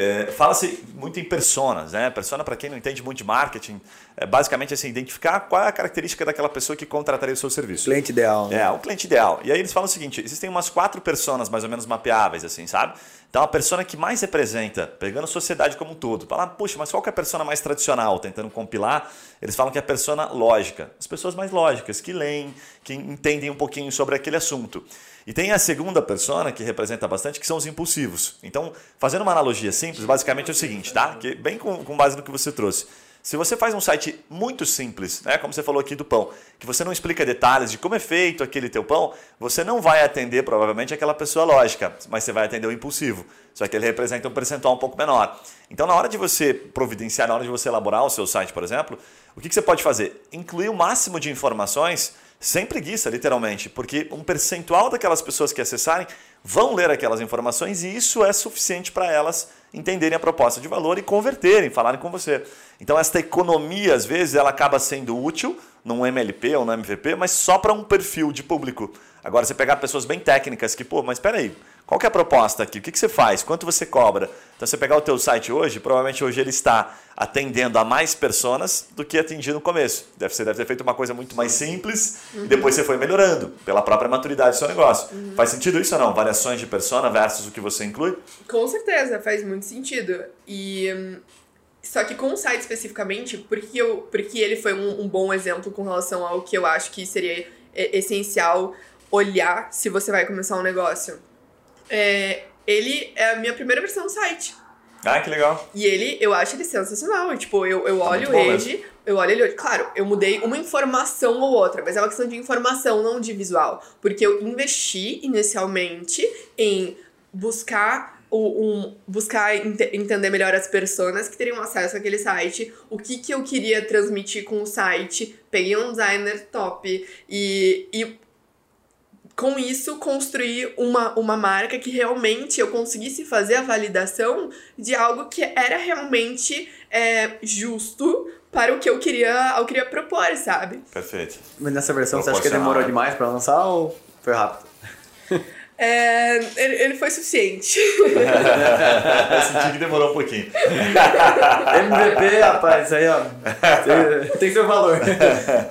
[SPEAKER 1] É, Fala-se muito em personas, né? Persona, para quem não entende muito de marketing, é basicamente assim, identificar qual é a característica daquela pessoa que contrataria o seu serviço.
[SPEAKER 3] Cliente ideal.
[SPEAKER 1] Né? É, o cliente ideal. E aí eles falam o seguinte: existem umas quatro personas mais ou menos mapeáveis, assim, sabe? Então, a persona que mais representa, pegando a sociedade como um todo, falar, puxa, mas qual que é a persona mais tradicional? Tentando compilar, eles falam que é a persona lógica. As pessoas mais lógicas, que leem, que entendem um pouquinho sobre aquele assunto. E tem a segunda persona, que representa bastante, que são os impulsivos. Então, fazendo uma analogia simples, basicamente é o seguinte, tá? Que bem com, com base no que você trouxe. Se você faz um site muito simples, né, como você falou aqui do pão, que você não explica detalhes de como é feito aquele teu pão, você não vai atender provavelmente aquela pessoa lógica, mas você vai atender o impulsivo. Só que ele representa um percentual um pouco menor. Então, na hora de você providenciar, na hora de você elaborar o seu site, por exemplo, o que, que você pode fazer? Incluir o máximo de informações sem preguiça, literalmente, porque um percentual daquelas pessoas que acessarem vão ler aquelas informações e isso é suficiente para elas entenderem a proposta de valor e converterem, falarem com você. Então esta economia, às vezes, ela acaba sendo útil num MLP ou no MVP, mas só para um perfil de público. Agora, você pegar pessoas bem técnicas que, pô, mas espera aí, qual que é a proposta aqui? O que, que você faz? Quanto você cobra? Então, você pegar o teu site hoje, provavelmente hoje ele está atendendo a mais pessoas do que atingiu no começo. Deve, você deve ter feito uma coisa muito mais simples uhum. e depois você foi melhorando pela própria maturidade do seu negócio. Uhum. Faz sentido isso ou não? Variações de persona versus o que você inclui?
[SPEAKER 2] Com certeza, faz muito sentido. E hum, só que com o site especificamente, porque, eu, porque ele foi um, um bom exemplo com relação ao que eu acho que seria essencial olhar se você vai começar um negócio. É, ele é a minha primeira versão do site.
[SPEAKER 1] Ah, que legal.
[SPEAKER 2] E ele, eu acho ele sensacional. Tipo, eu, eu tá olho ele, eu olho ele hoje. Claro, eu mudei uma informação ou outra, mas é uma questão de informação, não de visual. Porque eu investi inicialmente em buscar um, buscar ent entender melhor as pessoas que teriam acesso àquele site, o que, que eu queria transmitir com o site, peguei um designer top e, e com isso, construir uma, uma marca que realmente eu conseguisse fazer a validação de algo que era realmente é, justo para o que eu queria, eu queria propor, sabe?
[SPEAKER 1] Perfeito.
[SPEAKER 3] Mas nessa versão você acha que demorou demais para lançar ou foi rápido?
[SPEAKER 2] É, ele, ele foi suficiente.
[SPEAKER 1] Eu senti que demorou um pouquinho.
[SPEAKER 3] MVP, rapaz, isso aí, ó. Tem, tem seu valor.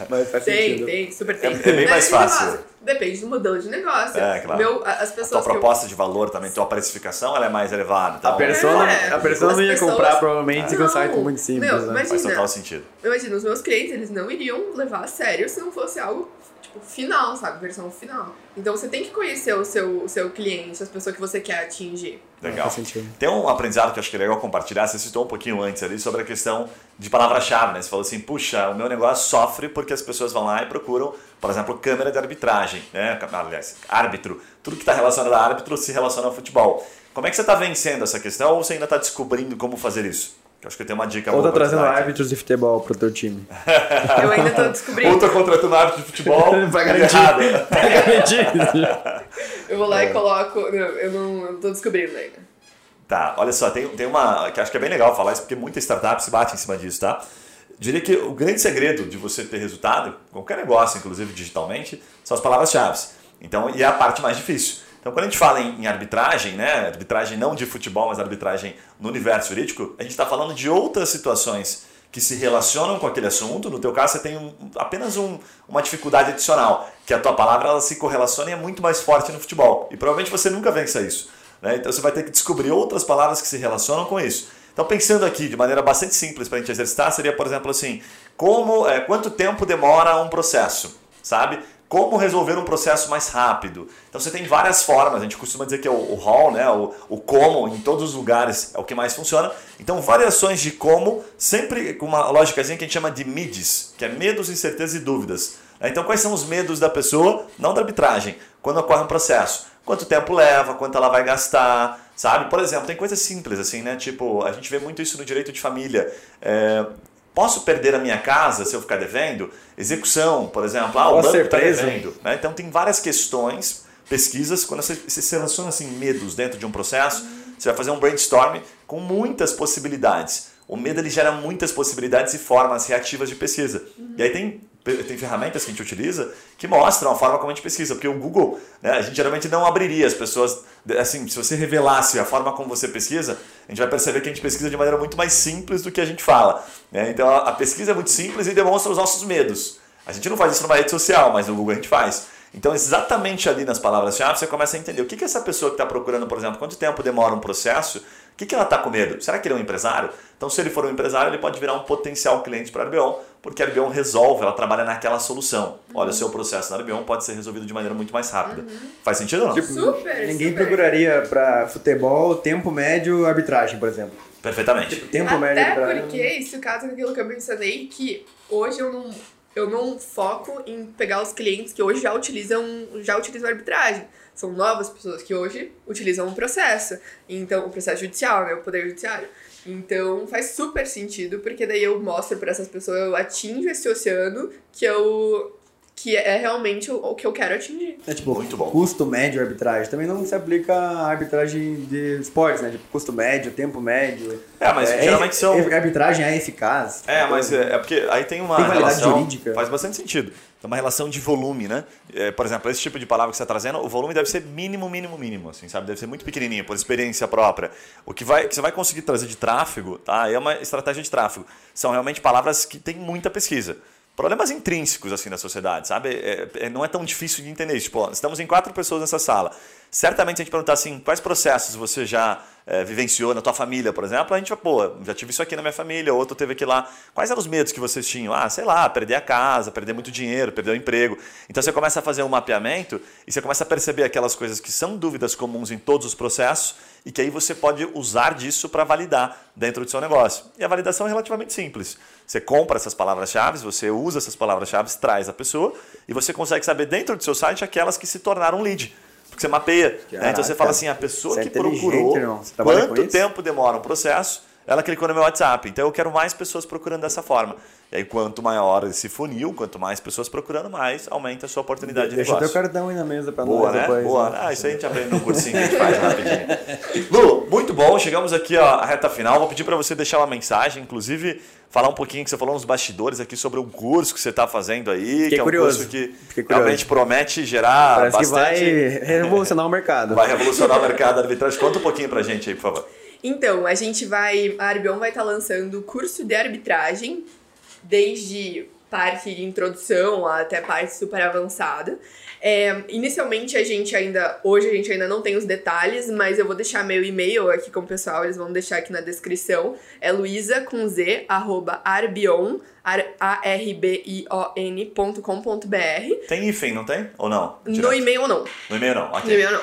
[SPEAKER 2] Mas faz tem, sentido. tem, super tem.
[SPEAKER 1] É, é bem mais fácil.
[SPEAKER 2] Depende do modelo de negócio.
[SPEAKER 1] É, claro.
[SPEAKER 2] Meu, as pessoas
[SPEAKER 1] a tua proposta eu... de valor também, tua precificação, ela é mais elevada.
[SPEAKER 3] Então... A persona, é, a persona não ia pessoas... comprar provavelmente com um site muito simples. Meu,
[SPEAKER 2] né? imagina,
[SPEAKER 1] Faz total sentido.
[SPEAKER 2] Imagina, os meus clientes, eles não iriam levar a sério se não fosse algo tipo, final, sabe? Versão final. Então você tem que conhecer o seu, o seu cliente, as pessoas que você quer atingir.
[SPEAKER 1] Legal. Tem um aprendizado que eu acho que é legal compartilhar. Você citou um pouquinho antes ali sobre a questão de palavra-chave, né? Você falou assim, puxa, o meu negócio sofre porque as pessoas vão lá e procuram, por exemplo, câmera de arbitragem, né? Aliás, árbitro. Tudo que está relacionado a árbitro se relaciona ao futebol. Como é que você está vencendo essa questão ou você ainda está descobrindo como fazer isso? Eu acho que tem uma dica
[SPEAKER 3] Ou tá trazendo árbitros de futebol pro teu time.
[SPEAKER 2] Eu ainda tô descobrindo.
[SPEAKER 1] Ou tô contratando árbitro de futebol.
[SPEAKER 3] pra garantir. pra garantir.
[SPEAKER 2] eu vou lá é. e coloco. Não, eu não eu tô descobrindo ainda.
[SPEAKER 1] Tá, olha só, tem, tem uma. que acho que é bem legal falar isso, porque muita startup se bate em cima disso, tá? Diria que o grande segredo de você ter resultado, qualquer negócio, inclusive digitalmente, são as palavras-chave. Então, e é a parte mais difícil. Então, quando a gente fala em, arbitragem, né, arbitragem não de futebol, mas arbitragem no universo jurídico, a gente está falando de outras situações que se relacionam com aquele assunto. No teu caso, você tem um, apenas um, uma dificuldade adicional, que a tua palavra ela se correlaciona e é muito mais forte no futebol. E provavelmente você nunca vença isso. Né? Então, você vai ter que descobrir outras palavras que se relacionam com isso. Então, pensando aqui de maneira bastante simples para a gente exercitar, seria, por exemplo, assim, como, é, quanto tempo demora um processo, sabe? Como resolver um processo mais rápido. Então você tem várias formas, a gente costuma dizer que é o, o how, né? o, o como em todos os lugares é o que mais funciona. Então variações de como, sempre com uma lógicazinha que a gente chama de MIDs, que é medos, incertezas e dúvidas. Então quais são os medos da pessoa, não da arbitragem, quando ocorre um processo? Quanto tempo leva, quanto ela vai gastar, sabe? Por exemplo, tem coisas simples assim, né? Tipo, a gente vê muito isso no direito de família. É, Posso perder a minha casa se eu ficar devendo? Execução, por exemplo. Ah, o banco está devendo. Né? Então, tem várias questões, pesquisas, quando você, você relaciona assim, medos dentro de um processo, você vai fazer um brainstorm com muitas possibilidades. O medo ele gera muitas possibilidades e formas reativas de pesquisa. Uhum. E aí tem tem ferramentas que a gente utiliza que mostram a forma como a gente pesquisa, porque o Google, né, a gente geralmente não abriria as pessoas, assim, se você revelasse a forma como você pesquisa, a gente vai perceber que a gente pesquisa de maneira muito mais simples do que a gente fala. Né? Então a, pesquisa é muito simples e demonstra os nossos medos. A gente não faz isso numa rede social, mas no Google a gente faz. Então, exatamente ali nas palavras-chave, você começa a entender o que, que essa pessoa que está procurando, por exemplo, quanto tempo demora um processo, que, que ela está com medo? Será que ele é um empresário? Então, se ele for um empresário, ele pode virar um potencial cliente para a Arbeon, porque a Arbeon resolve, ela trabalha naquela solução. Olha, o seu processo na Arbeon pode ser resolvido de maneira muito mais rápida.
[SPEAKER 2] Uhum.
[SPEAKER 1] Faz sentido ou não?
[SPEAKER 2] Tipo, super,
[SPEAKER 3] Ninguém
[SPEAKER 2] super.
[SPEAKER 3] procuraria para futebol tempo médio arbitragem, por exemplo.
[SPEAKER 1] Perfeitamente.
[SPEAKER 3] Tipo, tempo médio
[SPEAKER 2] Até
[SPEAKER 3] arbitragem.
[SPEAKER 2] porque isso casa com aquilo que eu mencionei, que hoje eu não, eu não foco em pegar os clientes que hoje já utilizam, já utilizam arbitragem. São novas pessoas que hoje utilizam o processo. Então, o processo judicial, né? O poder judiciário. Então, faz super sentido, porque daí eu mostro para essas pessoas, eu atinjo esse oceano que eu que é realmente o, o que eu quero atingir.
[SPEAKER 3] É tipo,
[SPEAKER 1] Muito bom.
[SPEAKER 3] custo médio arbitragem. Também não se aplica a arbitragem de esportes, né? Tipo, custo médio, tempo médio.
[SPEAKER 1] É, mas geralmente são-
[SPEAKER 3] A arbitragem é eficaz.
[SPEAKER 1] É, mas é, é porque aí tem uma
[SPEAKER 3] Tem validade
[SPEAKER 1] relação.
[SPEAKER 3] jurídica.
[SPEAKER 1] Faz bastante sentido. Tem uma relação de volume, né? É, por exemplo, esse tipo de palavra que você está trazendo, o volume deve ser mínimo, mínimo, mínimo, assim, sabe? Deve ser muito pequenininho, por experiência própria. O que, vai, que você vai conseguir trazer de tráfego, tá? É uma estratégia de tráfego. São realmente palavras que têm muita pesquisa. Problemas intrínsecos, assim, da sociedade, sabe? É- é- não é tão difícil de entender. Tipo, ó, estamos em quatro pessoas nessa sala. Certamente, a gente perguntar assim, quais processos você já é, vivenciou na tua família, por exemplo, a gente vai, pô, já tive isso aqui na minha família, outro teve aqui lá. Quais eram os medos que vocês tinham? Ah, sei lá, perder a casa, perder muito dinheiro, perder o emprego. Então você começa a fazer um mapeamento e você começa a perceber aquelas coisas que são dúvidas comuns em todos os processos e que aí você pode usar disso para validar dentro do seu negócio. E a validação é relativamente simples. Você compra essas palavras-chave, você usa essas palavras-chave, traz a pessoa e você consegue saber dentro do seu site aquelas que se tornaram lead. Porque você mapeia. né? Então você fala assim, a pessoa
[SPEAKER 3] Você é
[SPEAKER 1] que procurou, quanto tempo demora um processo, ela clicou no meu WhatsApp. Então eu quero mais pessoas procurando dessa forma. E aí quanto maior esse funil, quanto mais pessoas procurando, mais aumenta a sua oportunidade de
[SPEAKER 3] Deixa o teu
[SPEAKER 1] negócio.
[SPEAKER 3] cartão aí na mesa pra
[SPEAKER 1] Boa,
[SPEAKER 3] nós
[SPEAKER 1] né?
[SPEAKER 3] depois.
[SPEAKER 1] Boa.
[SPEAKER 3] né?
[SPEAKER 1] Ah, isso aí a gente aprende no cursinho que a gente faz rapidinho. Lu, muito bom. Chegamos aqui ó, à reta final. Vou pedir para você deixar uma mensagem, inclusive falar um pouquinho que você falou nos bastidores aqui sobre um curso que você está fazendo aí,
[SPEAKER 3] Fiquei
[SPEAKER 1] que é um
[SPEAKER 3] curioso.
[SPEAKER 1] curso que realmente promete gerar
[SPEAKER 3] Parece que
[SPEAKER 1] bastante...
[SPEAKER 3] vai revolucionar o mercado.
[SPEAKER 1] vai revolucionar o mercado da arbitragem. Conta um pouquinho pra gente aí, por favor.
[SPEAKER 2] Então, a gente vai. A Arbion vai estar lançando curso de arbitragem, desde parte de introdução até parte super avançada. É, inicialmente a gente ainda. Hoje a gente ainda não tem os detalhes, mas eu vou deixar meu e-mail aqui com o pessoal, eles vão deixar aqui na descrição. É luisa com z, arroba arbion, A-R-B-I-O-N.com.br.
[SPEAKER 1] Tem hífen, não tem? Ou não?
[SPEAKER 2] No
[SPEAKER 1] Direto.
[SPEAKER 2] e-mail não.
[SPEAKER 1] No e-mail não, ok.
[SPEAKER 2] No e-mail não.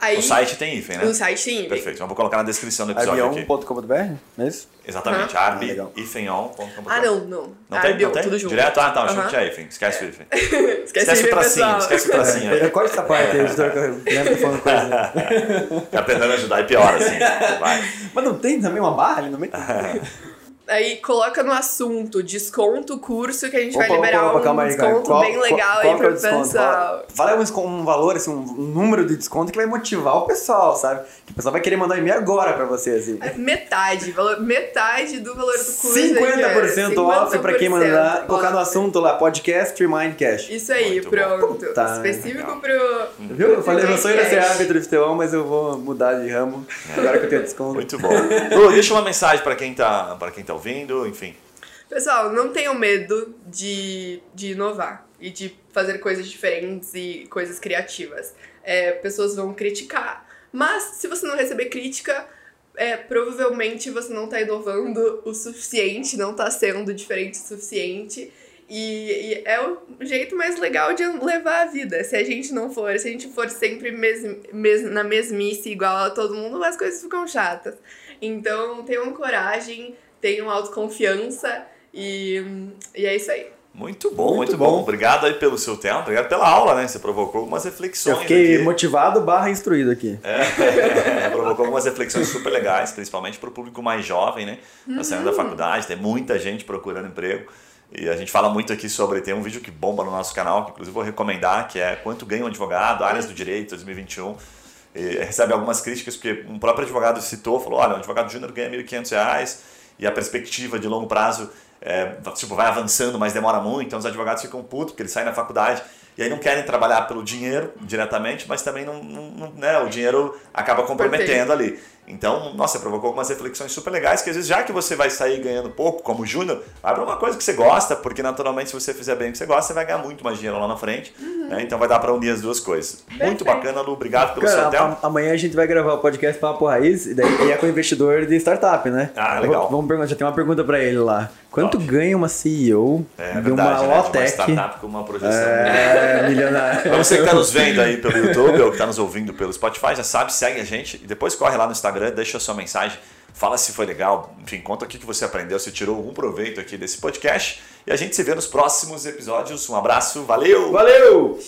[SPEAKER 2] Aí,
[SPEAKER 1] O site tem hífen, né?
[SPEAKER 2] no site tem e-mail.
[SPEAKER 1] Perfeito, então vou colocar na descrição do episódio aqui.
[SPEAKER 3] Avião.com.br, não é isso?
[SPEAKER 1] Exatamente, arbi,
[SPEAKER 3] Ah,
[SPEAKER 1] hifenon.com.
[SPEAKER 2] Ah, não, não.
[SPEAKER 1] Não tem?
[SPEAKER 2] Arbion,
[SPEAKER 1] Não tem?
[SPEAKER 2] tudo junto.
[SPEAKER 1] Direto? Ah, tá, que tinha hífen. Esquece o hífen.
[SPEAKER 2] Esquece,
[SPEAKER 1] Esquece o tracinho, esquece o tracinho aí.
[SPEAKER 3] Corta essa parte aí, editor, que eu lembro que falando coisa.
[SPEAKER 1] Tá tentando ajudar e pior, assim. Vai.
[SPEAKER 3] Mas não tem também uma barra ali no meio?
[SPEAKER 2] Aí coloca no assunto desconto curso que a gente
[SPEAKER 3] Opa,
[SPEAKER 2] vai liberar
[SPEAKER 3] opa, opa,
[SPEAKER 2] um
[SPEAKER 3] calma aí,
[SPEAKER 2] desconto
[SPEAKER 3] Qual-
[SPEAKER 2] bem legal
[SPEAKER 3] qual-
[SPEAKER 2] aí
[SPEAKER 3] qual que é o
[SPEAKER 2] pro
[SPEAKER 3] desconto?
[SPEAKER 2] pessoal.
[SPEAKER 3] Fala, fala um, um valor, assim, um, um número de desconto que vai motivar o pessoal, sabe? Que o pessoal vai querer mandar um e-mail agora pra você, assim.
[SPEAKER 2] Metade, valor, metade do valor do curso.
[SPEAKER 3] 50% off pra quem mandar, colocar no assunto lá, podcast Remindcast.
[SPEAKER 2] Isso aí,
[SPEAKER 1] Muito bom.
[SPEAKER 2] pronto.
[SPEAKER 3] Puta,
[SPEAKER 2] Específico
[SPEAKER 1] legal.
[SPEAKER 2] pro.
[SPEAKER 3] Viu? Eu falei, meu sonho era ser árbitro de futebol, mas eu vou mudar de ramo agora que eu tenho desconto.
[SPEAKER 1] Muito bom. Lu, deixa uma mensagem pra quem tá, pra quem tá ouvindo, enfim.
[SPEAKER 2] Pessoal, não tenham medo de, de inovar e de fazer coisas diferentes e coisas criativas. É, pessoas vão criticar, mas se você não receber crítica, é, provavelmente você não está inovando o suficiente, não está sendo diferente o suficiente. E, e é o jeito mais legal de levar a vida. Se a gente não for, se a gente for sempre mes, mes, na mesmice igual a todo mundo, as coisas ficam chatas. Então tenham coragem, tenham autoconfiança e, e é isso aí.
[SPEAKER 1] Muito bom, muito,
[SPEAKER 3] Muito
[SPEAKER 1] bom.
[SPEAKER 3] bom.
[SPEAKER 1] Obrigado aí pelo seu tempo, obrigado pela aula, né? Você provocou algumas reflexões
[SPEAKER 3] Eu fiquei
[SPEAKER 1] aqui.
[SPEAKER 3] motivado barra instruído aqui.
[SPEAKER 1] É, provocou algumas reflexões super legais, principalmente para o público mais jovem, né? Tá saindo da faculdade, tem muita gente procurando emprego. E a gente fala muito aqui sobre, tem um vídeo que bomba no nosso canal, que inclusive vou recomendar, que é Quanto ganha um advogado, áreas do direito 2021. E recebe algumas críticas, porque um próprio advogado citou, falou, olha, um advogado júnior ganha R$ 1.500 e a perspectiva de longo prazo é, tipo, vai avançando, mas demora muito, então os advogados ficam putos, porque eles saem da faculdade e aí não querem trabalhar pelo dinheiro diretamente, mas também não, não- não- né, o dinheiro acaba comprometendo ali. Então, nossa, provocou algumas reflexões super legais que às vezes, já que você vai sair ganhando pouco, como Júnior, vai para uma coisa que você gosta, porque naturalmente, se você fizer bem o que você gosta, você vai ganhar muito mais dinheiro lá na frente. Uhum. Né? Então vai dar para unir as duas coisas. Perfeito. Muito bacana, Lu. Obrigado pelo Cara, seu tempo.
[SPEAKER 3] Amanhã a gente vai gravar o podcast Papo Raiz e daí é com o investidor de startup, né?
[SPEAKER 1] Ah, legal.
[SPEAKER 3] Vamos perguntar, já tem uma pergunta para ele lá. Quanto Top. ganha uma CEO
[SPEAKER 1] é, de verdade, uma né? De uma startup com uma projeção
[SPEAKER 3] é, milionária?
[SPEAKER 1] Pra você que está nos vendo aí pelo YouTube ou que está nos ouvindo pelo Spotify, já sabe, segue a gente e depois corre lá no Instagram, deixa a sua mensagem, fala se foi legal, enfim, conta o que você aprendeu, se tirou algum proveito aqui desse podcast. E a gente se vê nos próximos episódios. Um abraço, valeu!
[SPEAKER 3] Valeu!